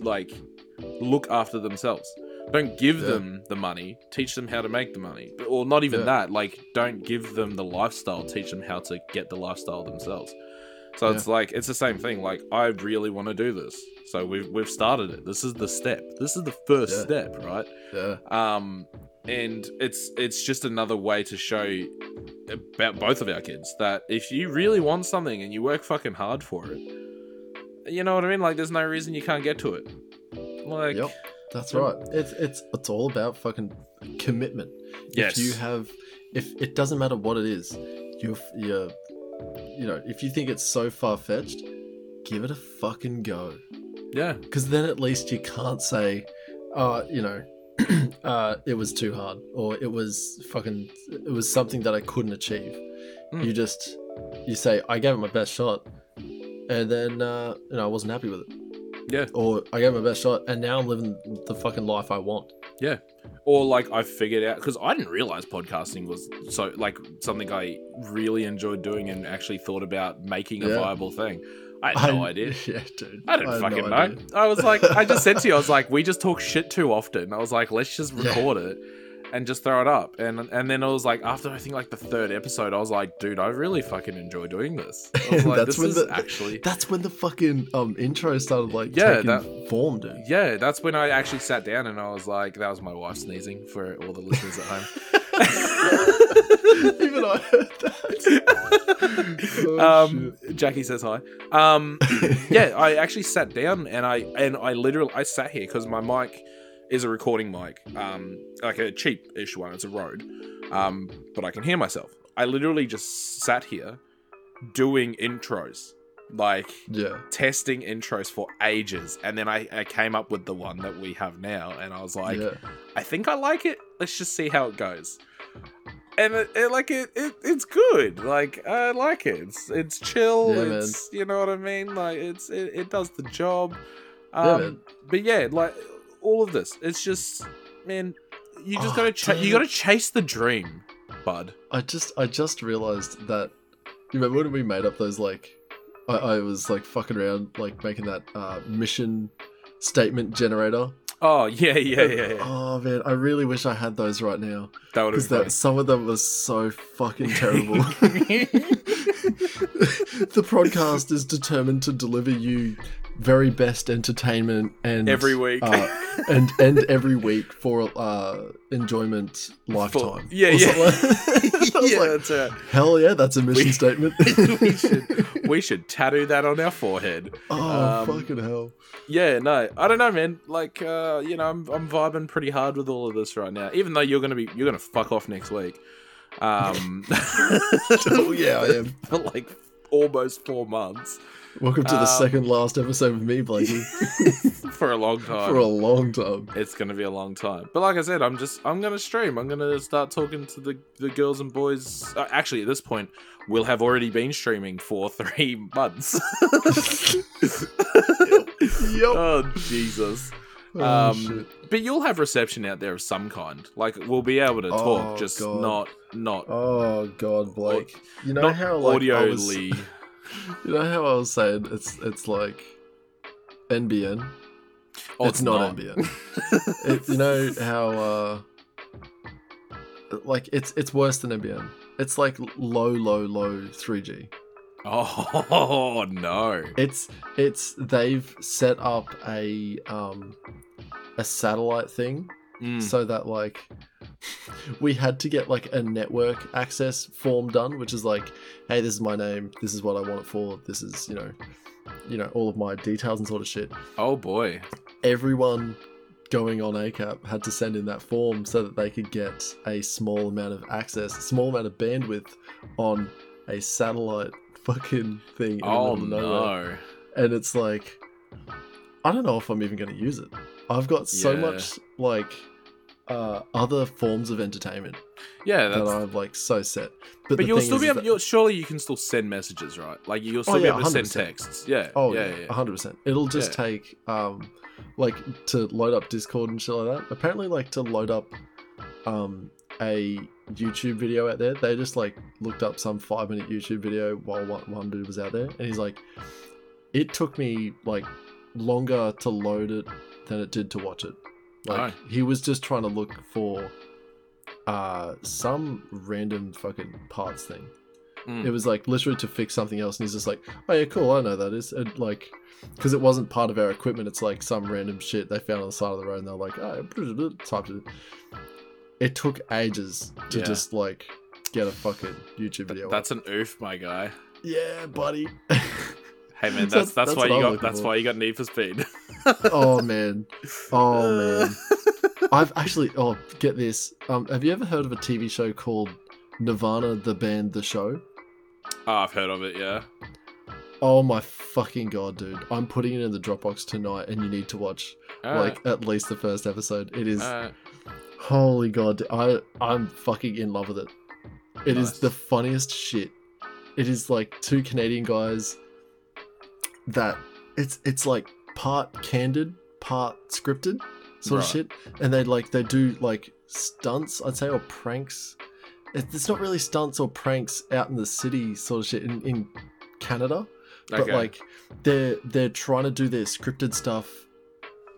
like look after themselves. Don't give Yeah. them the money. Teach them how to make the money. Or not even Yeah. that. Like, don't give them the lifestyle. Teach them how to get the lifestyle themselves. So Yeah. it's like it's the same thing. Like, I really want to do this. So we've we've started it. This is the step. This is the first step, right? Yeah. um and it's it's just another way to show about both of our kids that if you really want something and you work fucking hard for it you know what i mean like there's no reason you can't get to it like Yep. That's right. It's it's it's all about fucking commitment. Yes. If you have, if it doesn't matter what it is, you you you know, if you think it's so far fetched, give it a fucking go. yeah Because then at least you can't say, uh, you know, uh, it was too hard or it was fucking, it was something that I couldn't achieve. Mm. You just, you say, I gave it my best shot, and then, uh, you know, I wasn't happy with it. Yeah. Or I gave it my best shot, and now I'm living the fucking life I want. Yeah. Or like i figured out because i didn't realize podcasting was so like something i really enjoyed doing and actually thought about making a Yeah. viable thing i had no I- idea Yeah, dude. I didn't had fucking no know. idea. I was like, I just said to you, I was like, we just talk shit too often. I was like, let's just Yeah. record it and just throw it up. And and then I was like, after I think like the third episode, I was like, dude, I really fucking enjoy doing this. I was like, That's this when is the- actually. That's when the fucking um intro started like Yeah, taking that- form, dude. Yeah, that's when I actually sat down and I was like, that was my wife sneezing for all the listeners at home. Even I heard that. Oh, um, Jackie says hi. Um, yeah, I actually sat down and I and I literally I sat here because my mic is a recording mic, um, like a cheap-ish one. It's a Rode, um, but I can hear myself. I literally just sat here doing intros, like yeah. testing intros for ages, and then I, I came up with the one that we have now, and I was like, yeah. I think I like it. Let's just see how it goes. And it, it like it, it it's good. Like I like it. It's it's chill. Yeah, man. it's you know what I mean. Like it's it, it does the job. Yeah, Um, man. but yeah, like all of this, it's just man, you just Oh, gotta ch- you gotta chase the dream, bud. I just I just realized that you remember when we made up those like I, I was like fucking around like making that uh, mission statement generator. Oh yeah, yeah, yeah. yeah. Oh man, I really wish I had those right now that would because some of them were so fucking terrible. the Prodcast is determined to deliver you very best entertainment and every week. uh, and and every week for uh enjoyment lifetime. yeah, yeah. like- yeah, like, that's right. Hell yeah, that's a mission We- statement. we should we should tattoo that on our forehead. oh um, fucking hell. Yeah, no, I don't know, man. Like, uh, you know, I'm I'm vibing pretty hard with all of this right now. Even though you're gonna be you're gonna fuck off next week. Um, Oh yeah, I am. for like almost four months Welcome to the Um, second last episode of me, Blakey. for a long time. for a long time. it's gonna be a long time. But like I said, I'm just I'm gonna stream. I'm gonna start talking to the the girls and boys. Uh, actually, at this point, we'll have already been streaming for three months. Yep. oh Jesus. Oh, um. But you'll have reception out there of some kind. Like we'll be able to talk, Oh, just God. not not Oh god, Blake. You know not how like I was, audioly. you know how I was saying it's it's like NBN. Oh, it's, not, NBN. it, you know how uh like it's it's worse than NBN. It's like low low low 3G. Oh no! It's it's they've set up a um a satellite thing Mm. so that like we had to get like a network access form done which is like hey this is my name this is what i want it for this is you know you know all of my details and sort of shit Oh boy! everyone going on acap had to send in that form so that they could get a small amount of access small amount of bandwidth on a satellite fucking thing Oh no! and it's like i don't know if i'm even going to use it i've got so Yeah. much like uh other forms of entertainment Yeah, that i'm like so set But, the you'll still be able. that- You'll, surely you can still send messages, right? Like you'll still Oh, be yeah, able to send texts. Yeah. oh yeah, yeah, yeah. 100% it'll just take um like to load up discord and shit like that apparently like to load up um a YouTube video out there. They just like looked up some five minute YouTube video while one, dude was out there, and he's like, "It took me like longer to load it than it did to watch it." Like Oh. he was just trying to look for uh some random fucking parts thing. Mm. It was like literally to fix something else, and he's just like, "Oh yeah, cool, I know that is." And like, because it wasn't part of our equipment, it's like some random shit they found on the side of the road, and they're like, "Oh," typed it. It took ages to Yeah. just like get a fucking YouTube video. up. That's an oof, my guy. yeah, buddy. Hey man, So that's that's, why you got that's for. why you got Need for Speed. oh man, oh man. I've actually oh get this. Um, have you ever heard of a TV show called Nirvana the band the show? oh, I've heard of it. Yeah. Oh my fucking god, dude! I'm putting it in the Dropbox tonight, and you need to watch Alright, like at least the first episode. It is. Holy god. I I'm fucking in love with it. It is Nice. the funniest shit. It is like two Canadian guys that it's it's like part candid, part scripted sort of shit, and they like they do like stunts, I'd say, or pranks. It's not really stunts or pranks out in the city sort of shit in, in Canada, but Okay. like they're they're trying to do their scripted stuff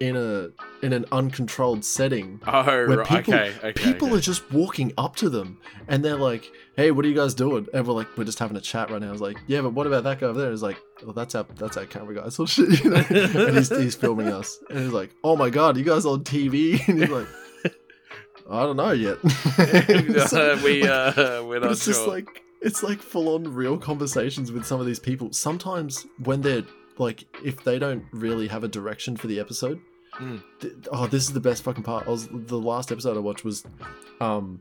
in a in an uncontrolled setting oh, where right. people okay, okay. people okay. are just walking up to them and they're like, "Hey, what are you guys doing?" And we're like, "We're just having a chat right now." I was like, "Yeah, but what about that guy over there?" It's like, "Well, that's our that's our camera guy." So shit, you know. and he's, he's filming us, and he's like, "Oh my god, you guys on TV?" And he's like, "I don't know yet." So, we like, uh, we're not it's sure. just like it's like full on real conversations with some of these people. Sometimes when they're like, if they don't really have a direction for the episode, Mm. th- oh, this is the best fucking part. I was the last episode I watched was, um,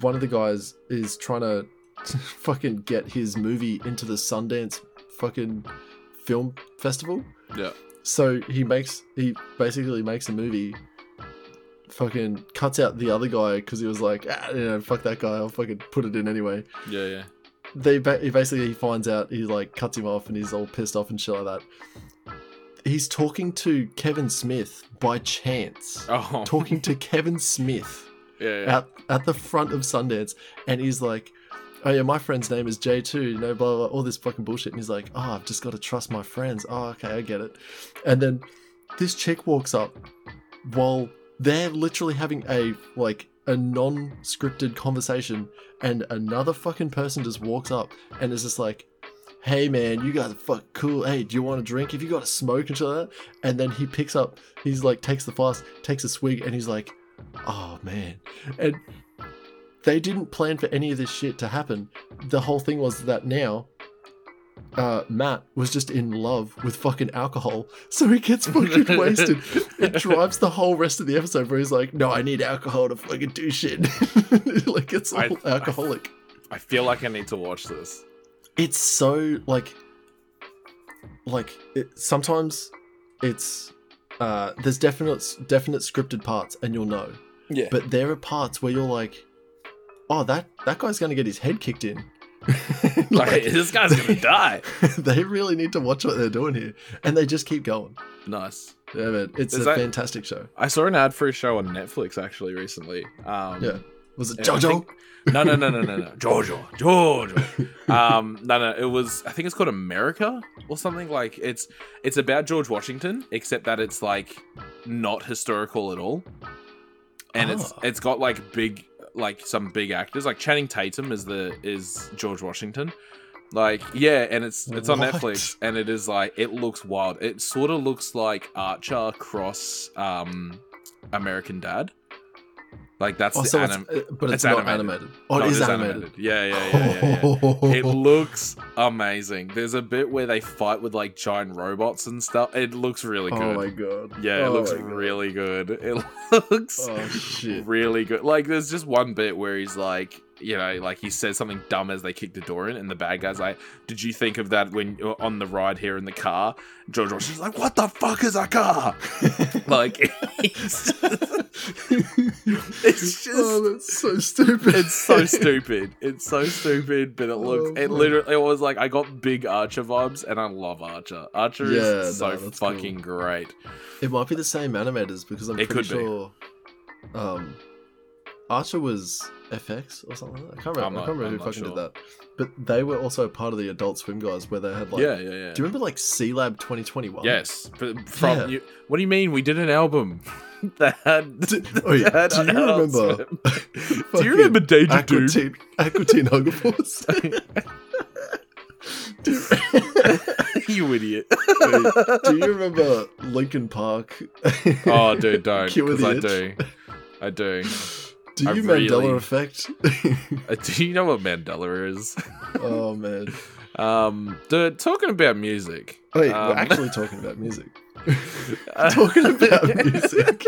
one of the guys is trying to fucking get his movie into the Sundance fucking film festival. yeah. So he makes he basically makes a movie. Fucking cuts out the other guy because he was like, ah, you know, fuck that guy. I'll fucking put it in anyway. Yeah, yeah. They ba- he basically he finds out he like cuts him off and he's all pissed off and shit like that. He's talking to Kevin Smith by chance. Oh, Talking to Kevin Smith yeah, yeah. at at the front of Sundance, and he's like, "Oh yeah, my friend's name is J two, you know, blah, blah blah, all this fucking bullshit." And he's like, "Oh, I've just got to trust my friends." Oh, okay, I get it. And then this chick walks up while they're literally having a like a non-scripted conversation, and another fucking person just walks up and is just like. Hey man, you guys are fuck cool. Hey, do you want a drink? If you got a smoke and shit like that, and then he picks up, he's like takes the flask, takes a swig, and he's like, oh man and they didn't plan for any of this shit to happen the whole thing was that now uh, Matt was just in love with fucking alcohol, so he gets fucking wasted. It drives the whole rest of the episode where he's like, "No, I need alcohol to fucking do shit." like it's all I- I- alcoholic. I feel like I need to watch this. It's so like, like it, sometimes it's uh, there's definite definite scripted parts, and you'll know. Yeah. But there are parts where you're like, oh, that that guy's gonna get his head kicked in. like, this guy's gonna die. they really need to watch what they're doing here, and they just keep going. Nice. Yeah, man, it's Is a that- fantastic show. I saw an ad for a show on Netflix actually recently. Um, Yeah. Was it JoJo? think- No, no, no, no, no, no. Jojo, Jojo. Um, no, no. It was. I think it's called America or something. Like it's it's about George Washington, except that it's like not historical at all, and it's Oh. it's got like big like some big actors like Channing Tatum is the is George Washington. Like yeah, and it's it's on What? Netflix, and it is like it looks wild. It sort of looks like Archer cross um American Dad. Like that's Oh, the anim- it's, uh, but it's, it's not animated. animated. Oh, no, it is is animated. Yeah, yeah, yeah, yeah, yeah. it looks amazing. There's a bit where they fight with like giant robots and stuff. It looks really good. Oh my god. yeah, it Oh looks my God. really good. It looks Oh shit. really good. Like there's just one bit where he's like, you know, like he says something dumb as they kick the door in, and the bad guy's like, "Did you think of that when you're on the ride here in the car?" George Washington's like, "What the fuck is a car?" like, it's it's just oh, that's so stupid. it's so stupid. It's so stupid, but it looks. Oh, it literally. It was like I got big Archer vibes, and I love Archer. Archer Yeah, is so no, fucking great. It might be the same animators because I'm It pretty could be. sure. Um, Archer was FX or something. Like that. I can't remember. I'm not- I can't remember I'm who fucking sure. did that. But they were also part of the Adult Swim guys, where they had like. yeah, yeah, yeah. Do you remember like Sealab 2021? Yes, but from Yeah. you. What do you mean? We did an album that had. Oh yeah. that Do you remember? Do you remember Danger Doom? Aqua Teen, Aquatine Hunger Force? you idiot. do you remember Linkin Park? oh, dude, don't. Because I do. I do. Do you Mandela really- effect? Uh, do you know what Mandela is? oh man. Um, dude, talking about music. Wait, um, we're actually talking about music. uh, talking about music.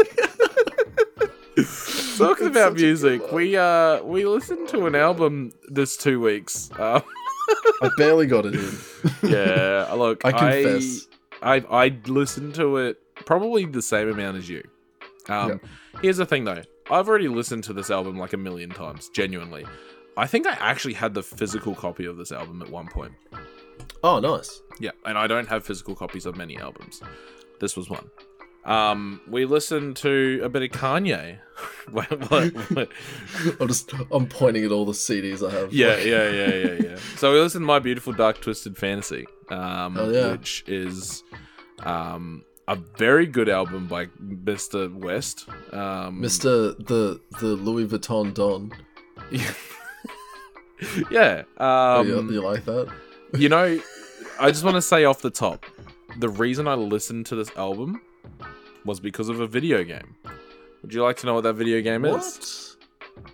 Talking about music, we uh we listened to an album this two weeks. Um, I barely got it in. yeah, look, I confess. I I I listened to it probably the same amount as you. Um, here's the thing though, I've already listened to this album like a million times. Genuinely, I think I actually had the physical copy of this album at one point. Oh, nice. Yeah, and I don't have physical copies of many albums. This was one. Um, we listened to a bit of Kanye. What- what- what- I'm just I'm pointing at all the CDs I have. yeah, yeah, yeah, yeah, yeah. So we listened to My Beautiful Dark Twisted Fantasy, um, yeah. which is um, a very good album by Mr. West. Um, Mr. the the Louis Vuitton Don. yeah. Oh, Um, you, you like that? you know, I just want to say off the top, the reason I listened to this album was because of a video game. Would you like to know what that video game is? What?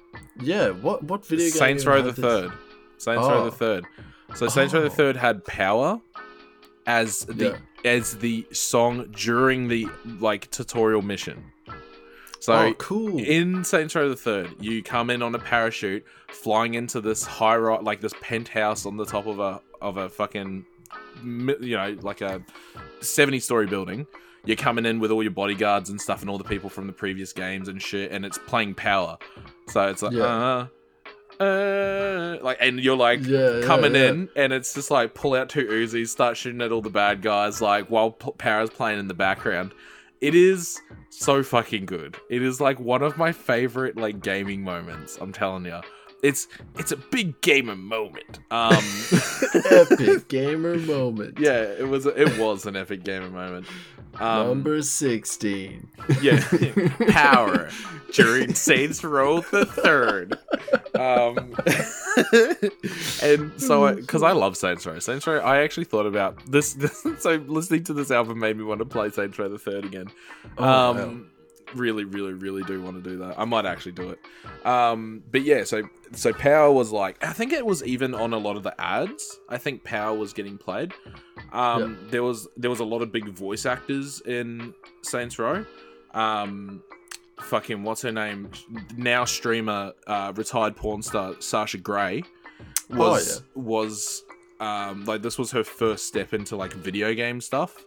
Yeah. What what video game? Saints Row the? Third. Saints Row Oh. the Third. So Saints Row the Oh. Third had Power as the Yeah. as the song during the like tutorial mission. So oh, cool. in Saints Row the Third, you come in on a parachute, flying into this high rise, like this penthouse on the top of a of a fucking, you know, like a seventy story building. You're coming in with all your bodyguards and stuff, and all the people from the previous games and shit, and it's playing Power. So it's like, Yeah. uh, uh, like, and you're like, yeah, yeah, coming yeah. in and it's just like pull out two Uzis, start shooting at all the bad guys, like while P- Power's playing in the background. It is so fucking good. It is like one of my favorite like gaming moments. I'm telling you, it's it's a big gamer moment. Um, Epic gamer moment. yeah, it was it was an epic gamer moment. Um, Number sixteen. yeah, power during Saints Row the Third. Um, and so, because I love Saints Row, Saints Row, I actually thought about this, this. So, listening to this album made me want to play Saints Row the Third again. Oh, um, wow. really, really, really do want to do that. I might actually do it. Um, but yeah, so so Power was like, I think it was even on a lot of the ads. I think Power was getting played. Um, there was there was a lot of big voice actors in Saints Row. Um, fucking what's her name? Now streamer, uh, retired porn star Sasha Grey was was um like this was her first step into like video game stuff.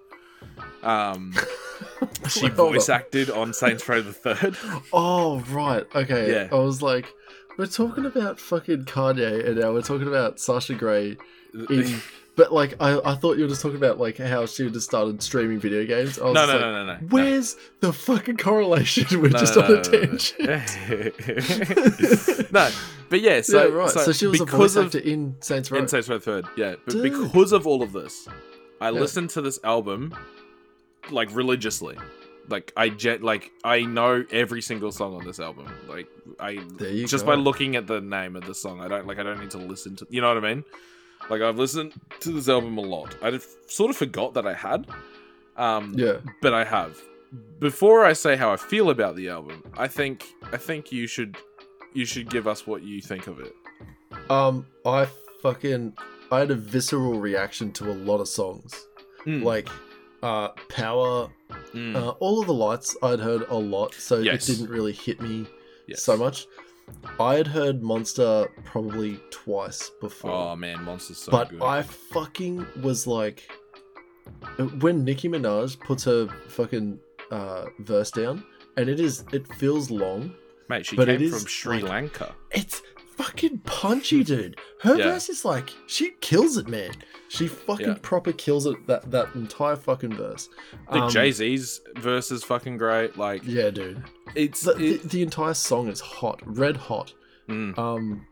Um, she hold voice acted on Saints Row the Third. Oh right, okay. Yeah. I was like, we're talking about fucking Kanye, and now we're talking about Sasha Grey. In, but like, I, I thought you were just talking about like how she just started streaming video games. I was no, no, like, no, no, no. Where's the fucking correlation? We're No, just no, on no, a no, no, tangent. no. no, but yeah, so yeah, right. So, she was a because voice of actor in Saints Row. in Saints Row Third, yeah. But Dude. because of all of this, I listened to this album like religiously. Like I jet, like I know every single song on this album. Like I there you just go. by looking at the name of the song, I don't like. I don't need to listen to. You know what I mean? Like I've listened to this album a lot. I sort of forgot that I had, um, Yeah. but I have. Before I say how I feel about the album, I think I think you should you should give us what you think of it. Um, I fucking I had a visceral reaction to a lot of songs. Mm, Like, uh, Power, mm, uh, all of the lights I'd heard a lot, so Yes. it didn't really hit me yes. so much. I had heard Monster probably twice before, Oh man, Monster's so but good. I fucking was like, when Nicki Minaj puts her fucking uh, verse down, and it is it feels long. Mate, she but came from Sri like- Lanka. It's fucking punchy, dude. Her Yeah. verse is like she kills it, man. She fucking Yeah. proper kills it that that entire fucking verse. I think Um, Jay Z's verse is fucking great. Like Yeah, dude. it's The, the, it, the entire song is hot, red hot. mm, Um,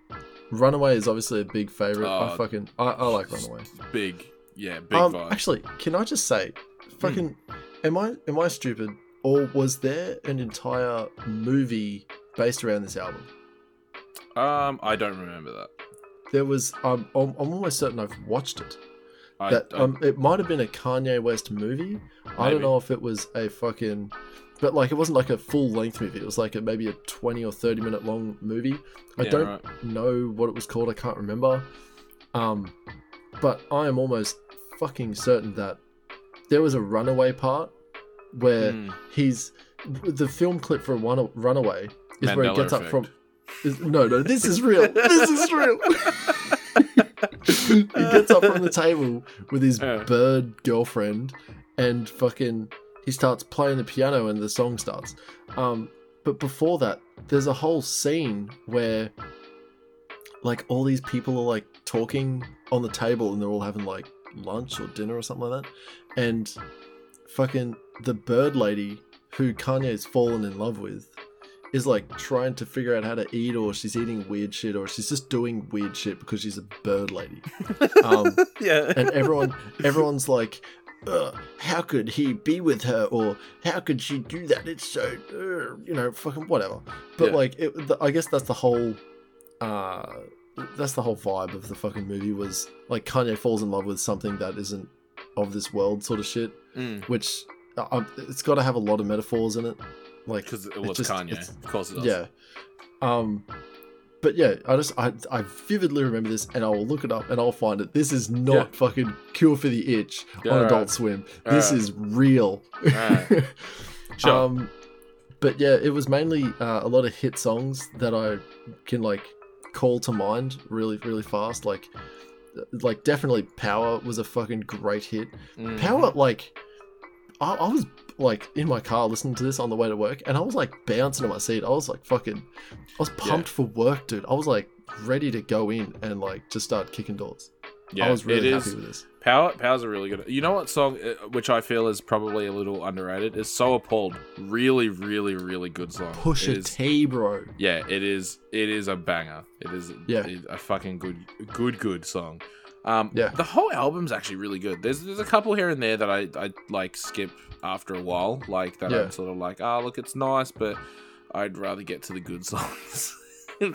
Runaway is obviously a big favorite. I Oh. fucking I, I like Runaway. big. Yeah, big Um, vibe. actually, can I just say, fucking, am I am I stupid, or was there an entire movie based around this album? Um, I don't remember that. There was. Um, I'm, I'm almost certain I've watched it. I, that I- um, it might have been a Kanye West movie. I don't know if it was a fucking, but like it wasn't like a full length movie. It was like a, maybe a twenty or thirty minute long movie. I yeah, don't right. know what it was called. I can't remember. Um, but I am almost fucking certain that there was a runaway part where Mm, he's the film clip for one runaway is where he Mandela gets up from. Is, no, no, this is real. This is real. he gets up from the table with his Yeah. bird girlfriend and fucking he starts playing the piano and the song starts. Um, but before that, there's a whole scene where like all these people are like talking on the table and they're all having like lunch or dinner or something like that. And fucking the bird lady who Kanye's fallen in love with is like trying to figure out how to eat or she's eating weird shit or she's just doing weird shit because she's a bird lady. Um, yeah. and everyone everyone's like how could he be with her or how could she do that it's so uh, you know fucking whatever but Yeah. like it, the, i guess that's the whole uh that's the whole vibe of the fucking movie was like kanye falls in love with something that isn't of this world sort of shit Mm, which uh, um, it's got to have a lot of metaphors in it like because it was just- Kanye. Of course it does. yeah. Um, but yeah, I just I, I vividly remember this, and I will look it up and I'll find it. This is not Yeah. fucking Cure for the Itch Yeah, on alright. Adult Swim. This Alright. is real. Alright. Sure. Um, but yeah, it was mainly uh, a lot of hit songs that I can like call to mind really really fast. Like like definitely Power was a fucking great hit. Mm. Power, like, I, I was like in my car listening to this on the way to work, and I was like bouncing in my seat. I was like fucking, I was pumped for work, dude. I was like ready to go in and like just start kicking doors. Yeah, I was really it happy with this. Power, Power's a really good. You know what song, uh, which I feel is probably a little underrated, is "So Appalled." Really, really, really good song. Push It a is- T, bro. Yeah, it is. It is a banger. It is. Yeah. a fucking good, good, good song. Um, Yeah. the whole album's actually really good. There's there's a couple here and there that I I like skip after a while, like that. Yeah. I'm sort of like, ah, look, it's nice, but I'd rather get to the good songs.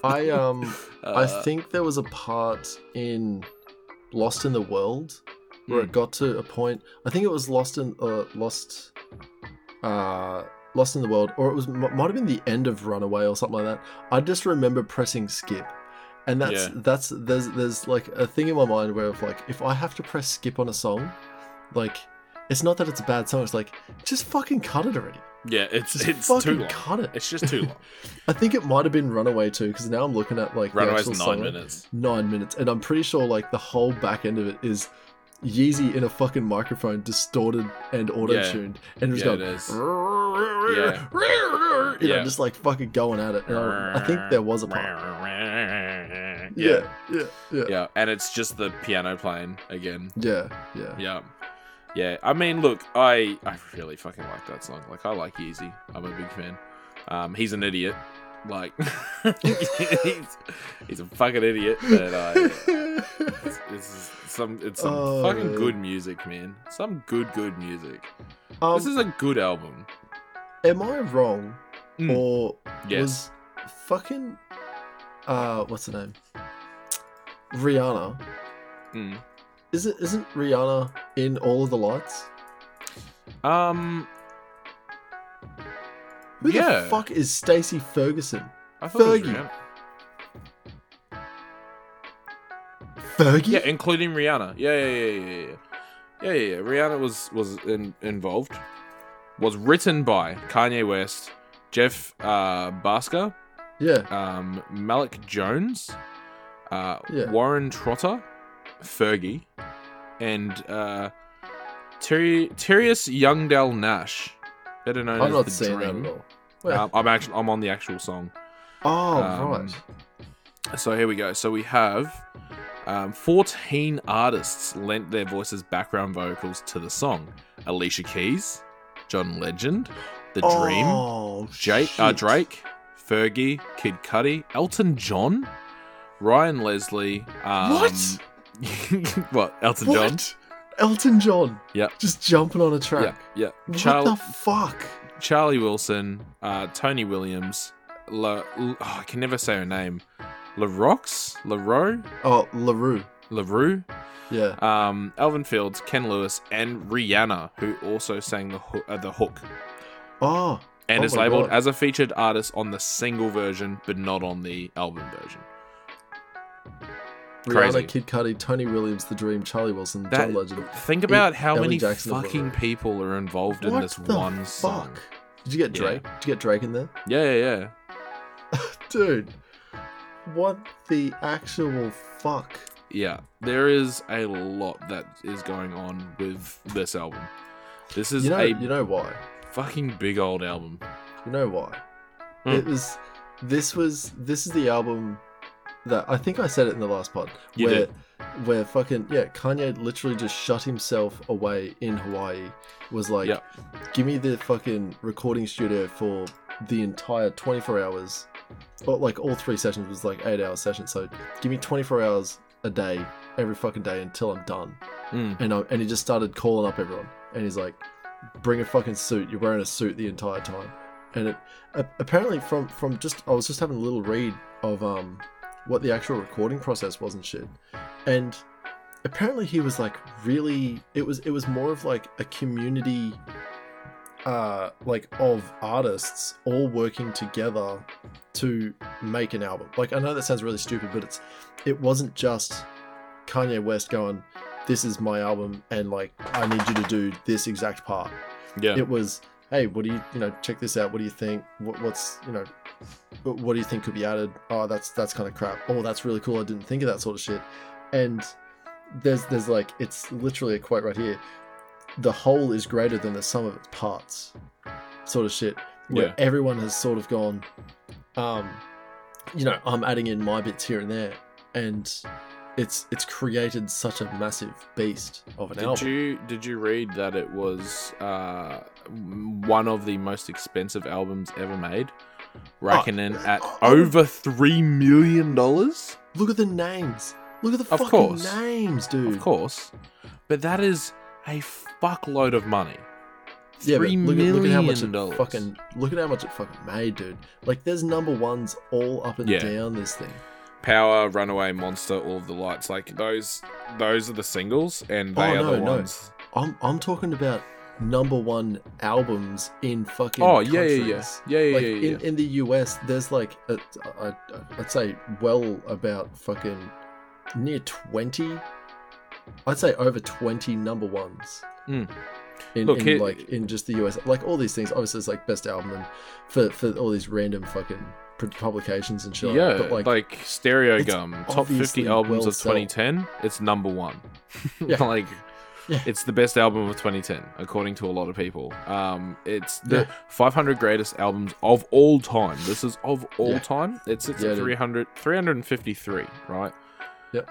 I um I Uh, think there was a part in Lost in the World where Mm. it got to a point. I think it was Lost in uh, Lost, uh, Lost in the World, or it was might have been the end of Runaway or something like that. I just remember pressing skip, and that's Yeah. that's there's there's like a thing in my mind where if like if I have to press skip on a song, like it's not that it's a bad song. It's like just fucking cut it already. yeah, it's Just it's fucking too long. cut it. It's just too long. I think it might have been Runaway too, because now I'm looking at like the Runaway's actual nine song. minutes. nine minutes, and I'm pretty sure like the whole back end of it is Yeezy in a fucking microphone, distorted and auto tuned, and just Yeah, going, it is. yeah, you know, Yeah. just like fucking going at it. And I, I think there was a part. Yeah. Yeah, yeah, yeah, Yeah, and it's just the piano playing again. yeah, yeah. Yeah. Yeah. I mean, look, I I really fucking like that song. Like I like Yeezy. I'm a big fan. Um he's an idiot. Like he's, he's a fucking idiot, but I it's, it's some it's some Oh, fucking man. good music, man. Some good good music. um, this is a good album. am I wrong, Mm. or Yes. was fucking uh, what's the name? Rihanna. Mm. Is it? Isn't Rihanna in all of the lights? Um Who Yeah. the fuck is Stacey Ferguson? I thought it was Fergie. Fergie? Yeah, including Rihanna. Yeah, yeah, yeah, yeah, yeah. Yeah, yeah, yeah. Rihanna was was in, involved. Was written by Kanye West, Jeff uh, Bhasker, Yeah. um, Malik Jones, uh, Yeah. Warren Trotter, Fergie, and uh, Terry Terius Youngdell Nash, better known I'm as not the Dream. that at all. Wait. Um, I'm actually I'm on the actual song. oh, um, right. So here we go. So we have Um, 14 artists lent their voices background vocals to the song. Alicia Keys, John Legend, The Dream, Oh, Jake, uh. Drake, Fergie, Kid Cudi, Elton John, Ryan Leslie. Um, What? what? Elton What? John? Elton John. Yeah. Just jumping on a Yeah, track. yeah. What Charl- the fuck? Charlie Wilson, uh, Tony Williams, La, oh, I can never say her name. LaRox, LaRoe, Oh, La Roux. LaRue, Yeah. um, Elvin Fields, Ken Lewis, and Rihanna, who also sang the hook, uh, the hook Oh. and Oh is labeled God. as a featured artist on the single version, but not on the album version. Rihanna, Crazy. Kid Cudi, Tony Williams, The Dream, Charlie Wilson, That- John Legend. Think about how Elly many Jackson fucking people are involved in What this the one song. fuck? Did you get Yeah. Drake? Did you get Drake in there? Yeah, yeah, yeah. Dude. What the actual fuck? Yeah, there is a lot that is going on with this album. This is You know, a you know why? fucking big old album. You know why? Hmm. It was. This was. This is the album that I think I said it in the last pod. You where, did. Where fucking yeah, Kanye literally just shut himself away in Hawaii. Was like, Yep. give me the fucking recording studio for the entire 24 hours. Or like all three sessions was like eight hour sessions. So give me 24 hours a day, every fucking day until I'm done. Mm. And I, and he just started calling up everyone, and he's like, "Bring a fucking suit. You're wearing a suit the entire time." And it apparently from from just I was just having a little read of um what the actual recording process was and shit, and apparently he was like really it was it was more of like a community uh like of artists all working together to make an album. Like i know that sounds really stupid but it's it wasn't just kanye west going this is my album and like i need you to do this exact part. Yeah. it was hey what do you you know check this out. What do you think? What, what's you know what, do you think could be added? Oh that's that's kind of crap. Oh that's really cool. I didn't think of that sort of shit. And there's there's like it's literally a quote right here. The whole is greater than the sum of its parts sort of shit where Yeah. everyone has sort of gone um you know i'm adding in my bits here and there. And it's it's created such a massive beast of an Did album you did you read that it was uh, one of the most expensive albums ever made, reckoning at oh. over three million dollars? Look at the names. Look at the Of fucking course. names, dude. Of course, but that is a fuckload of money. Yeah, but Three look at, look at how much it dollars. fucking look at how much it fucking made, dude. Like there's number ones all up and Yeah. down this thing. Power, Runaway, Monster, all of the lights. Like those, those are the singles, and they Oh, are the no, no. ones. I'm I'm talking about number one albums in fucking Oh yeah, yeah, yeah, yeah, yeah, Like yeah. yeah. in, in the US, there's like a, I, I'd say well about fucking near twenty. I'd say over twenty number ones. Mm. In, Look, in here- like in just the US, like all these things. Obviously, it's like best album and for for all these random fucking publications and shit. yeah, but like, like, Stereogum, top 50 albums well of 2010, it's number one. Yeah. like, Yeah. it's the best album of 2010, according to a lot of people. Um, it's the Yeah. 500 greatest albums of all time. This is of all time. It's it's Yeah, at 300, 353, right? Yep.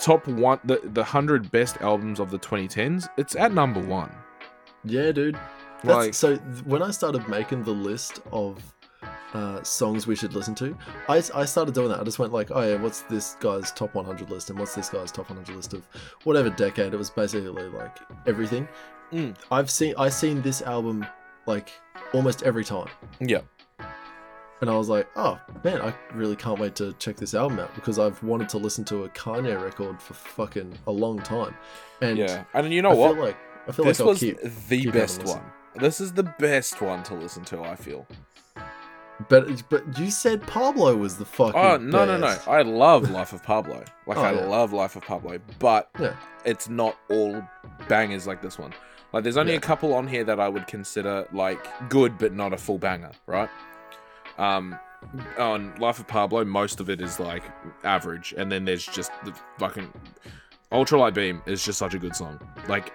Top one, the the hundred best albums of the 2010s. It's at number one. yeah, dude. That's, Like, so when I started making the list of uh, songs we should listen to, I, I started doing that. I just went like, oh yeah, what's this guy's top 100 list and what's this guy's top 100 list of whatever decade. It was basically like everything. Mm. I've seen I seen this album like almost every time, yeah, and I was like, oh man, I really can't wait to check this album out because I've wanted to listen to a Kanye record for fucking a long time, and yeah. And you know I what? feel like I feel this like I'll was keep. the keep best one. This is the best one to listen to. I feel. But but you said Pablo was the fucking. Oh no no no! I love Life of Pablo. Like Oh, I yeah. love Life of Pablo, but Yeah. it's not all bangers like this one. Like there's only Yeah. a couple on here that I would consider like good, but not a full banger, right? Um, on Life of Pablo, most of it is like average, and then there's just the fucking Ultralight Beam is just such a good song. Like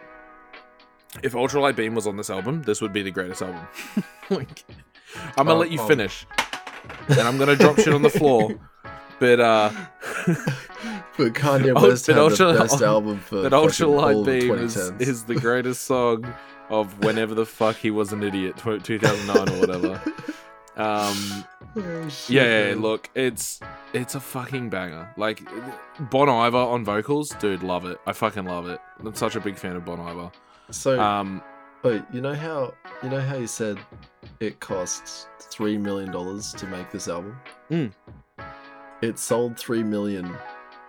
if Ultralight Beam was on this album, this would be the greatest album. like I'm gonna Oh, let you um, finish, and I'm gonna drop shit on the floor. But uh, But Kanye Oh, West but had Ultra- the best album for That fucking ultralight all of beam is, is the greatest song of whenever the fuck he was an idiot, 2009 or whatever. Um, Oh, shit, yeah, yeah, yeah, look, it's it's a fucking banger. Like Bon Iver on vocals, dude, love it. I fucking love it. I'm such a big fan of Bon Iver. So, Um, wait, you know how you know how you said it costs three million dollars to make this album? Mm. It sold three million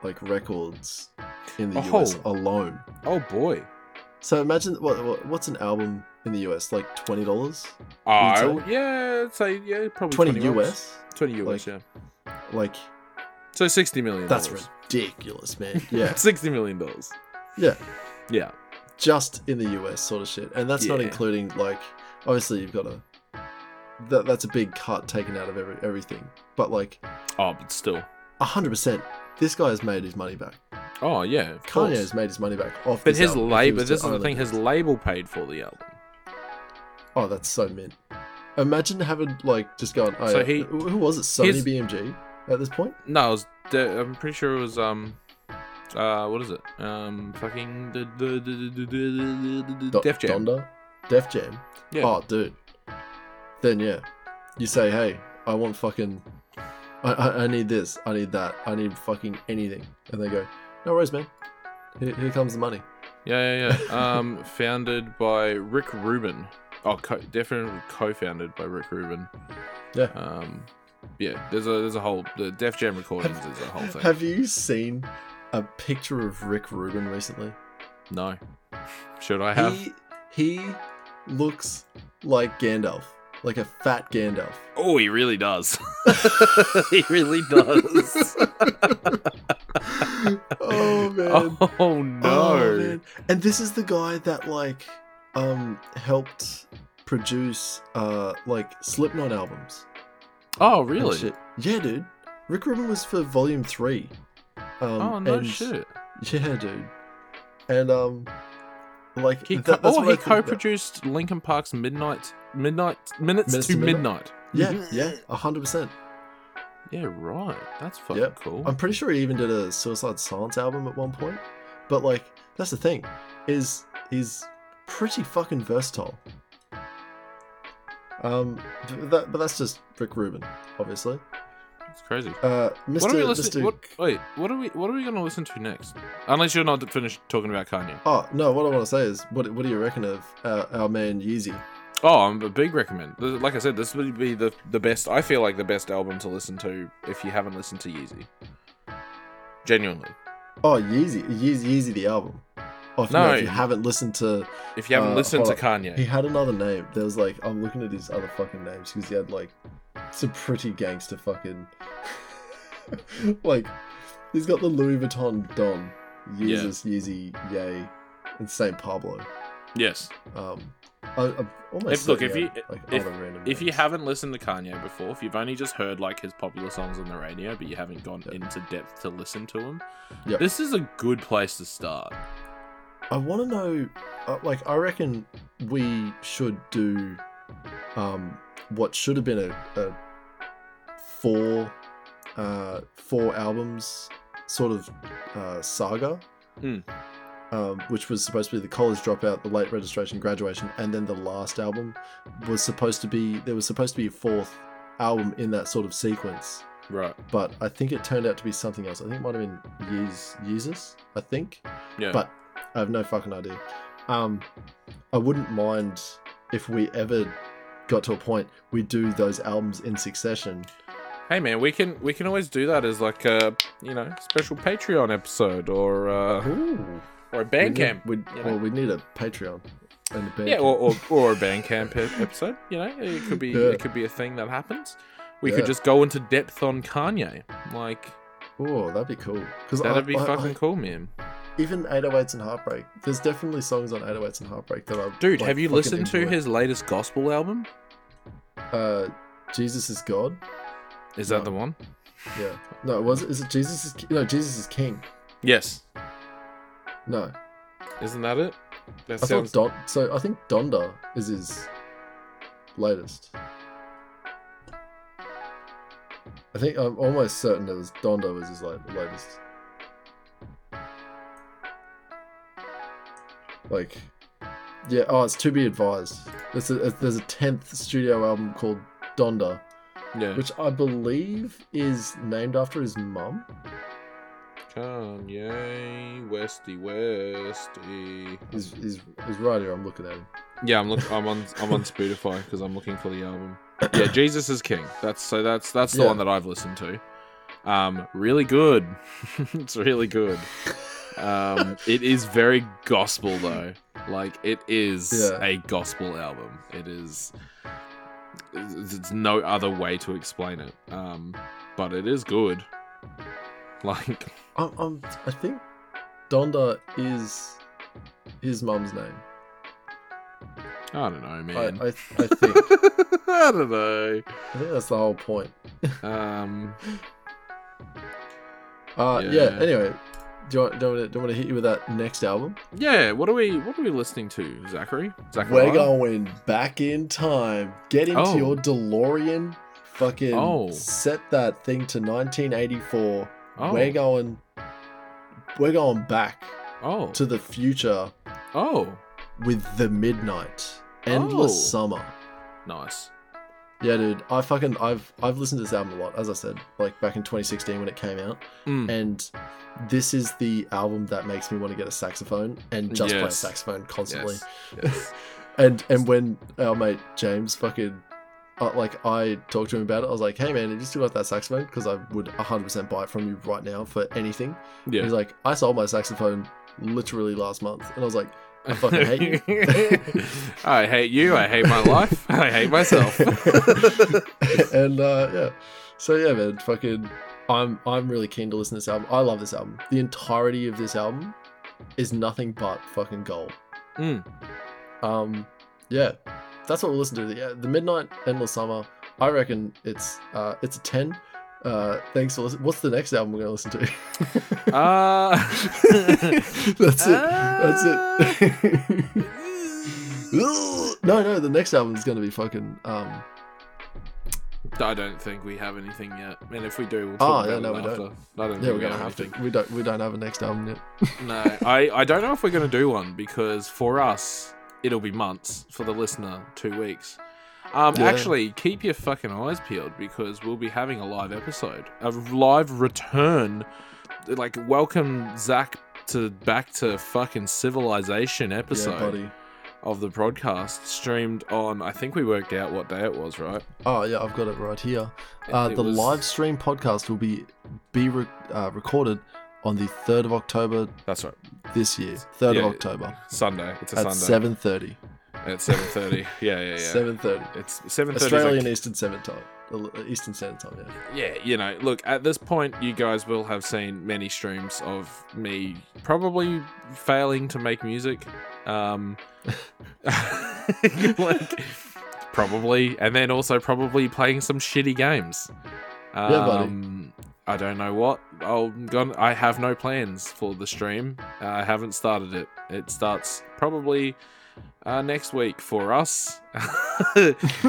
like records in the Oh. US alone. oh boy. So imagine what, what what's an album in the US like twenty dollars, Oh, yeah, say yeah, probably twenty 20. US. 20 US, Like- yeah. Like So 60 million. that's ridiculous, man. Yeah, 60 million dollars. yeah. Yeah. just in the US sort of shit. And that's not including like obviously you've got a that that's a big cut taken out of every, everything. But like Oh, but still. hundred percent, this guy has made his money back. Oh, yeah. Of Kanye has made his money back off. But his album if he label, this is the thing, his label paid for the album. Oh, that's so mint. Imagine having like just going. Oh, So yeah. he- who was it? Sony his- BMG at this point. No, it was de- I'm pretty sure it was um uh what is it? Um fucking the the the the, Def Jam. Donda, Def Jam. Yeah. Oh, dude. Then yeah, you say, hey, I want fucking, I, I, I need this, I need that, I need fucking anything, and they go, no worries, man. Here, here comes the money. Yeah, yeah, yeah. um founded by Rick Rubin. Oh, co- definitely co-founded by Rick Rubin. Yeah. Um yeah, there's a there's a whole the Def Jam recordings is a whole thing. Have you seen a picture of Rick Rubin recently? no. Should I have? He he looks like Gandalf, like a fat Gandalf. Oh, he really does. he really does. oh man. Oh no. Oh, man. And this is the guy that like um helped produce uh like Slipknot albums. Oh, and really? shit. Yeah, dude. Rick Rubin was for Volume Three. Um, oh no and- shit. Yeah, dude. And um, like He that- co- that's oh, he I think that- co-produced Linkin Park's Midnight Midnight Minutes, Minutes to, to Midnight. Yeah, yeah, a hundred percent. Yeah, right. That's fucking Yep. cool. I'm pretty sure he even did a Suicide Silence album at one point. But like, that's the thing, is he's pretty fucking versatile. Um, but, that, but that's just Rick Rubin, obviously. It's crazy. Uh, Mr. What are we listening? Mr. What, wait, what are we? What are we going to listen to next? Unless you're not finished talking about Kanye. Oh no, what I want to say is, what what do you reckon of our, our man Yeezy? Oh, I'm a big recommend. Like I said, this would be the the best. I feel like the best album to listen to if you haven't listened to Yeezy. Genuinely, Oh, Yeezy, Yeezy, Yeezy the album. Oh, if, No. no, if you haven't listened to, if you haven't Uh, listened to Kanye, he had another name. There was like, I'm looking at his other fucking names because he had like some pretty gangster fucking, like, he's got the Louis Vuitton Don, Yeah. Yeezy, Yay, and Saint Pablo. yes. Um, I, I'm almost If- look, if you- like, if- If you haven't listened to Kanye before, if you've only just heard like his popular songs on the radio, but you haven't gone Yep. into depth to listen to him, Yep. this is a good place to start. I want to know, uh, like, I reckon we should do um, what should have been a, a four, uh, four albums sort of uh, saga, Mm. Um, which was supposed to be the college dropout, the late registration, graduation, and then the last album was supposed to be there was supposed to be a fourth album in that sort of sequence, Right. but I think it turned out to be something else. I think it might have been Yeez, Yeezus, I think. Yeah. But I have no fucking idea. Um, I wouldn't mind if we ever got to a point we do those albums in succession. hey man, we can we can always do that as like a you know special Patreon episode or uh, Ooh. Or a Bandcamp. need, we, you know? Well, we need a Patreon. And a Bandcamp. Yeah, or, or, or a Bandcamp episode. You know, it could be Yeah. it could be a thing that happens. We Yeah. could just go into depth on Kanye. Like oh, that'd be cool. Because that'd be I, fucking I, cool, man. even 808s and Heartbreak. There's definitely songs on 808s and Heartbreak that I Dude, like, have you listened to enjoy. his latest gospel album? Uh, Jesus is God. Is No. that the one? Yeah. No, was it? Is it Jesus is no Jesus is King? Yes. No. Isn't that it? That I sounds... thought Don. So I think Donda is his latest. I think I'm almost certain it was Donda was his latest. Like, yeah. Oh, it's to be advised. There's a, there's a tenth studio album called Donda, yeah. which I believe is named after his mum. Kanye Westy Westy. He's, he's, he's right here. I'm looking at him. Yeah, I'm look. I'm on. I'm on Spotify because I'm looking for the album. Yeah, Jesus is King. That's so. That's that's the Yeah. one that I've listened to. Um, really good. it's really good. Um, it is very gospel though. Like it is Yeah. a gospel album. It is. There's no other way to explain it. Um, but it is good. Like I'm, I'm, think Donda is his mum's name. I don't know, I, man. I, I think. I don't know. I think that's the whole point. Um, Uh, yeah. Yeah. Anyway, do you want, do you want, to, do you want to hit you with that next album? yeah. What are we? What are we listening to, Zachary? Zachary. We're going back in time. Get into Oh. your DeLorean. Fucking Oh. set that thing to 1984. Oh. We're going. We're going back oh. to the future oh. with the midnight, endless Oh. summer. Nice. Yeah, dude. I fucking I've I've listened to this album a lot, as I said, like back in 2016 when it came out, Mm. and this is the album that makes me want to get a saxophone and just play a saxophone constantly. Yes. yes. And and when our mate James fucking uh, like I talked to him about it, I was like, "Hey man, have you still got that saxophone? Because I would 100% buy it from you right now for anything." Yeah. He's like, "I sold my saxophone literally last month," and I was like, "I fucking hate you." I hate you. I hate my life. I hate myself. and uh, yeah, so yeah, man, fucking, I'm I'm really keen to listen to this album. I love this album. The entirety of this album is nothing but fucking gold. Mm. Um, yeah, that's what we'll listen to. Yeah, the Midnight Endless Summer. I reckon it's uh it's a ten. Uh, thanks for listening. What's the next album we're gonna listen to? Uh, that's it. That's it. no, no, the next album is gonna be fucking um. I don't think we have anything yet. And if we do, we'll Oh, talk yeah, about no, it we after. don't. I don't Yeah, we're we gonna have have to. We don't. We don't have a next album yet. No, I, I don't know if we're going to do one because for us, it'll be months. For the listener, two weeks. Um, Yeah. Actually, keep your fucking eyes peeled because we'll be having a live episode, a live return. Like, welcome Zach to back to fucking civilization episode Yeah, of the podcast, streamed on. I think we worked out what day it was, right? Oh yeah, I've got it right here. Uh, the was- live stream podcast will be be re- uh, recorded on the third of October That's right, this year. Third Yeah, of October Sunday. It's a at Sunday seven thirty. at seven thirty. yeah, yeah, yeah. Seven thirty. It's seven thirty. Australian Eastern Standard Time. Uh, Eastern Standard Time. Yeah. yeah, you know, look, at this point, you guys will have seen many streams of me probably failing to make music. Um, like, probably, and then also probably playing some shitty games. Um, Yeah, buddy. I don't know what. I'll gone. I have no plans for the stream. I haven't started it. It starts probably uh, next week for us.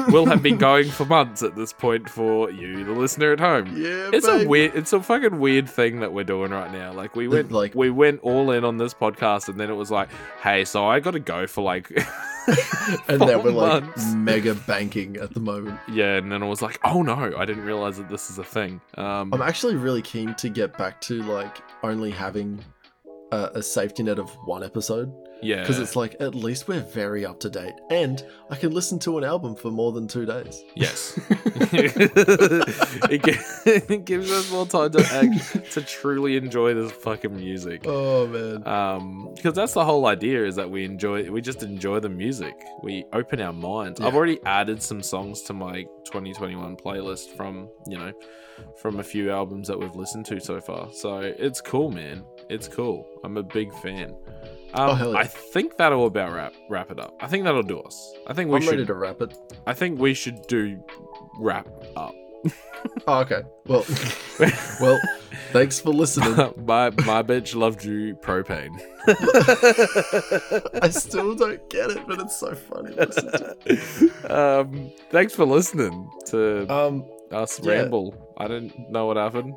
we'll have been going for months at this point for you, the listener at home. Yeah. It's a weird, it's a fucking weird thing that we're doing right now. Like we went, Like- we went all in on this podcast, and then it was like, hey, so I got to go for like, and then we're like mega banking at the moment. yeah, and then I was like, oh no, I didn't realize that this is a thing. Um, I'm actually really keen to get back to like only having a, a safety net of one episode yeah, because it's like at least we're very up to date and I can listen to an album for more than two days. Yes. it, gi- it gives us more time to act, to truly enjoy this fucking music. Oh man. Um, because that's the whole idea is that we enjoy, we just enjoy the music. We open our minds. Yeah. I've already added some songs to my 2021 playlist from, you know, from a few albums that we've listened to so far. So it's cool, man. It's cool. I'm a big fan. Um, Oh, hell yeah. I think that'll about wrap wrap it up. I think that'll do us. I think we I'm should. ready to wrap it. I think we should do wrap up. Oh, okay. Well, well, thanks for listening. my my bitch loved you propane. I still don't get it, but it's so funny. to to. um, thanks for listening to Um, us yeah. ramble. I didn't know what happened.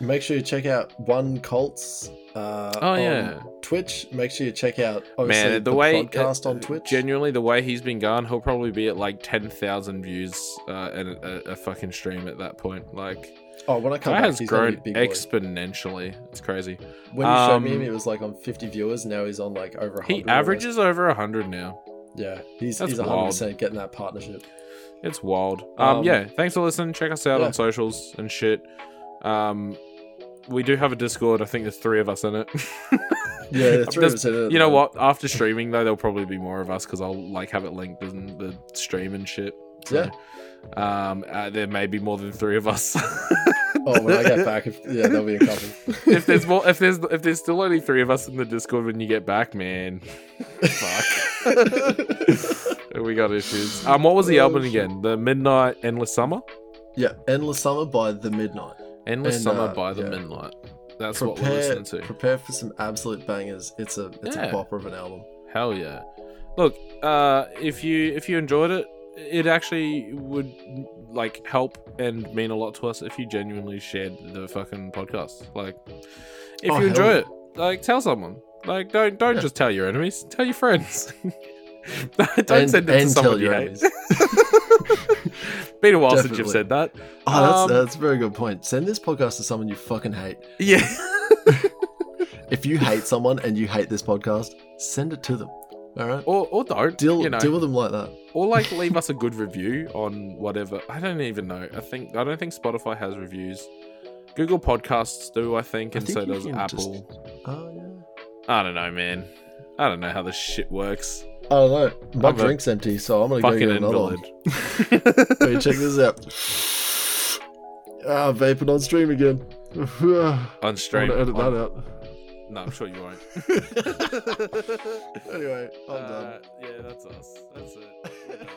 Make sure you check out 1Coltz. Uh, Oh, on yeah. Twitch. Make sure you check out Man, the, the, way podcast uh, on Twitch. Genuinely, the way he's been going, he'll probably be at like ten thousand views uh, and a, a fucking stream at that point. Like, oh, when I come back, has grown be big boy. exponentially. It's crazy. When you showed me um, him, he was like on 50 viewers. Now he's on like over 100. He averages over hundred now. Yeah, he's That's he's 100 percent getting that partnership. It's wild. Um, Um, yeah, thanks for listening. Check us out yeah. on socials and shit. Um, we do have a Discord. I think there's three of us in it. Yeah, three of us in it You know what? After streaming though, there'll probably be more of us because I'll like have it linked in the stream and shit. So, Um, uh, there may be more than three of us. Oh, when I get back, if, yeah, there'll be a couple. if there's more, if there's if there's still only three of us in the Discord when you get back, man, fuck. we got issues. Um, what was the Oh, album shit. again? The Midnight Endless Summer. yeah, Endless Summer by The Midnight. Endless And, Summer uh, by the yeah. Midnight. That's what we're listening to. prepare for some absolute bangers. It's a it's Yeah. a bopper of an album. Hell yeah! Look, uh, if you if you enjoyed it, it actually would like help and mean a lot to us if you genuinely shared the fucking podcast. Like, if Oh, you enjoy hell it, like tell someone. Like, don't don't Yeah. just tell your enemies. Tell your friends. don't And- send it to someone you hate. Been a while since you've said that. Oh, that's Um, that's a very good point. Send this podcast to someone you fucking hate. Yeah. If you hate someone and you hate this podcast, send it to them. All right. or or don't Deal you know deal with them like that. or like leave us a good review on whatever. I don't even know. I think I don't think Spotify has reviews. Google Podcasts do, I think, I and think so does Apple. just- Oh yeah. I don't know, man. I don't know how this shit works. I don't know. My I'm drink's empty, so I'm gonna go get another one. invalid. Wait, check this out. Ah, vaping on stream again. On stream. I'm gonna edit on- that out. No, I'm sure you won't. anyway, I'm done. Uh, yeah, that's us. That's it. Done.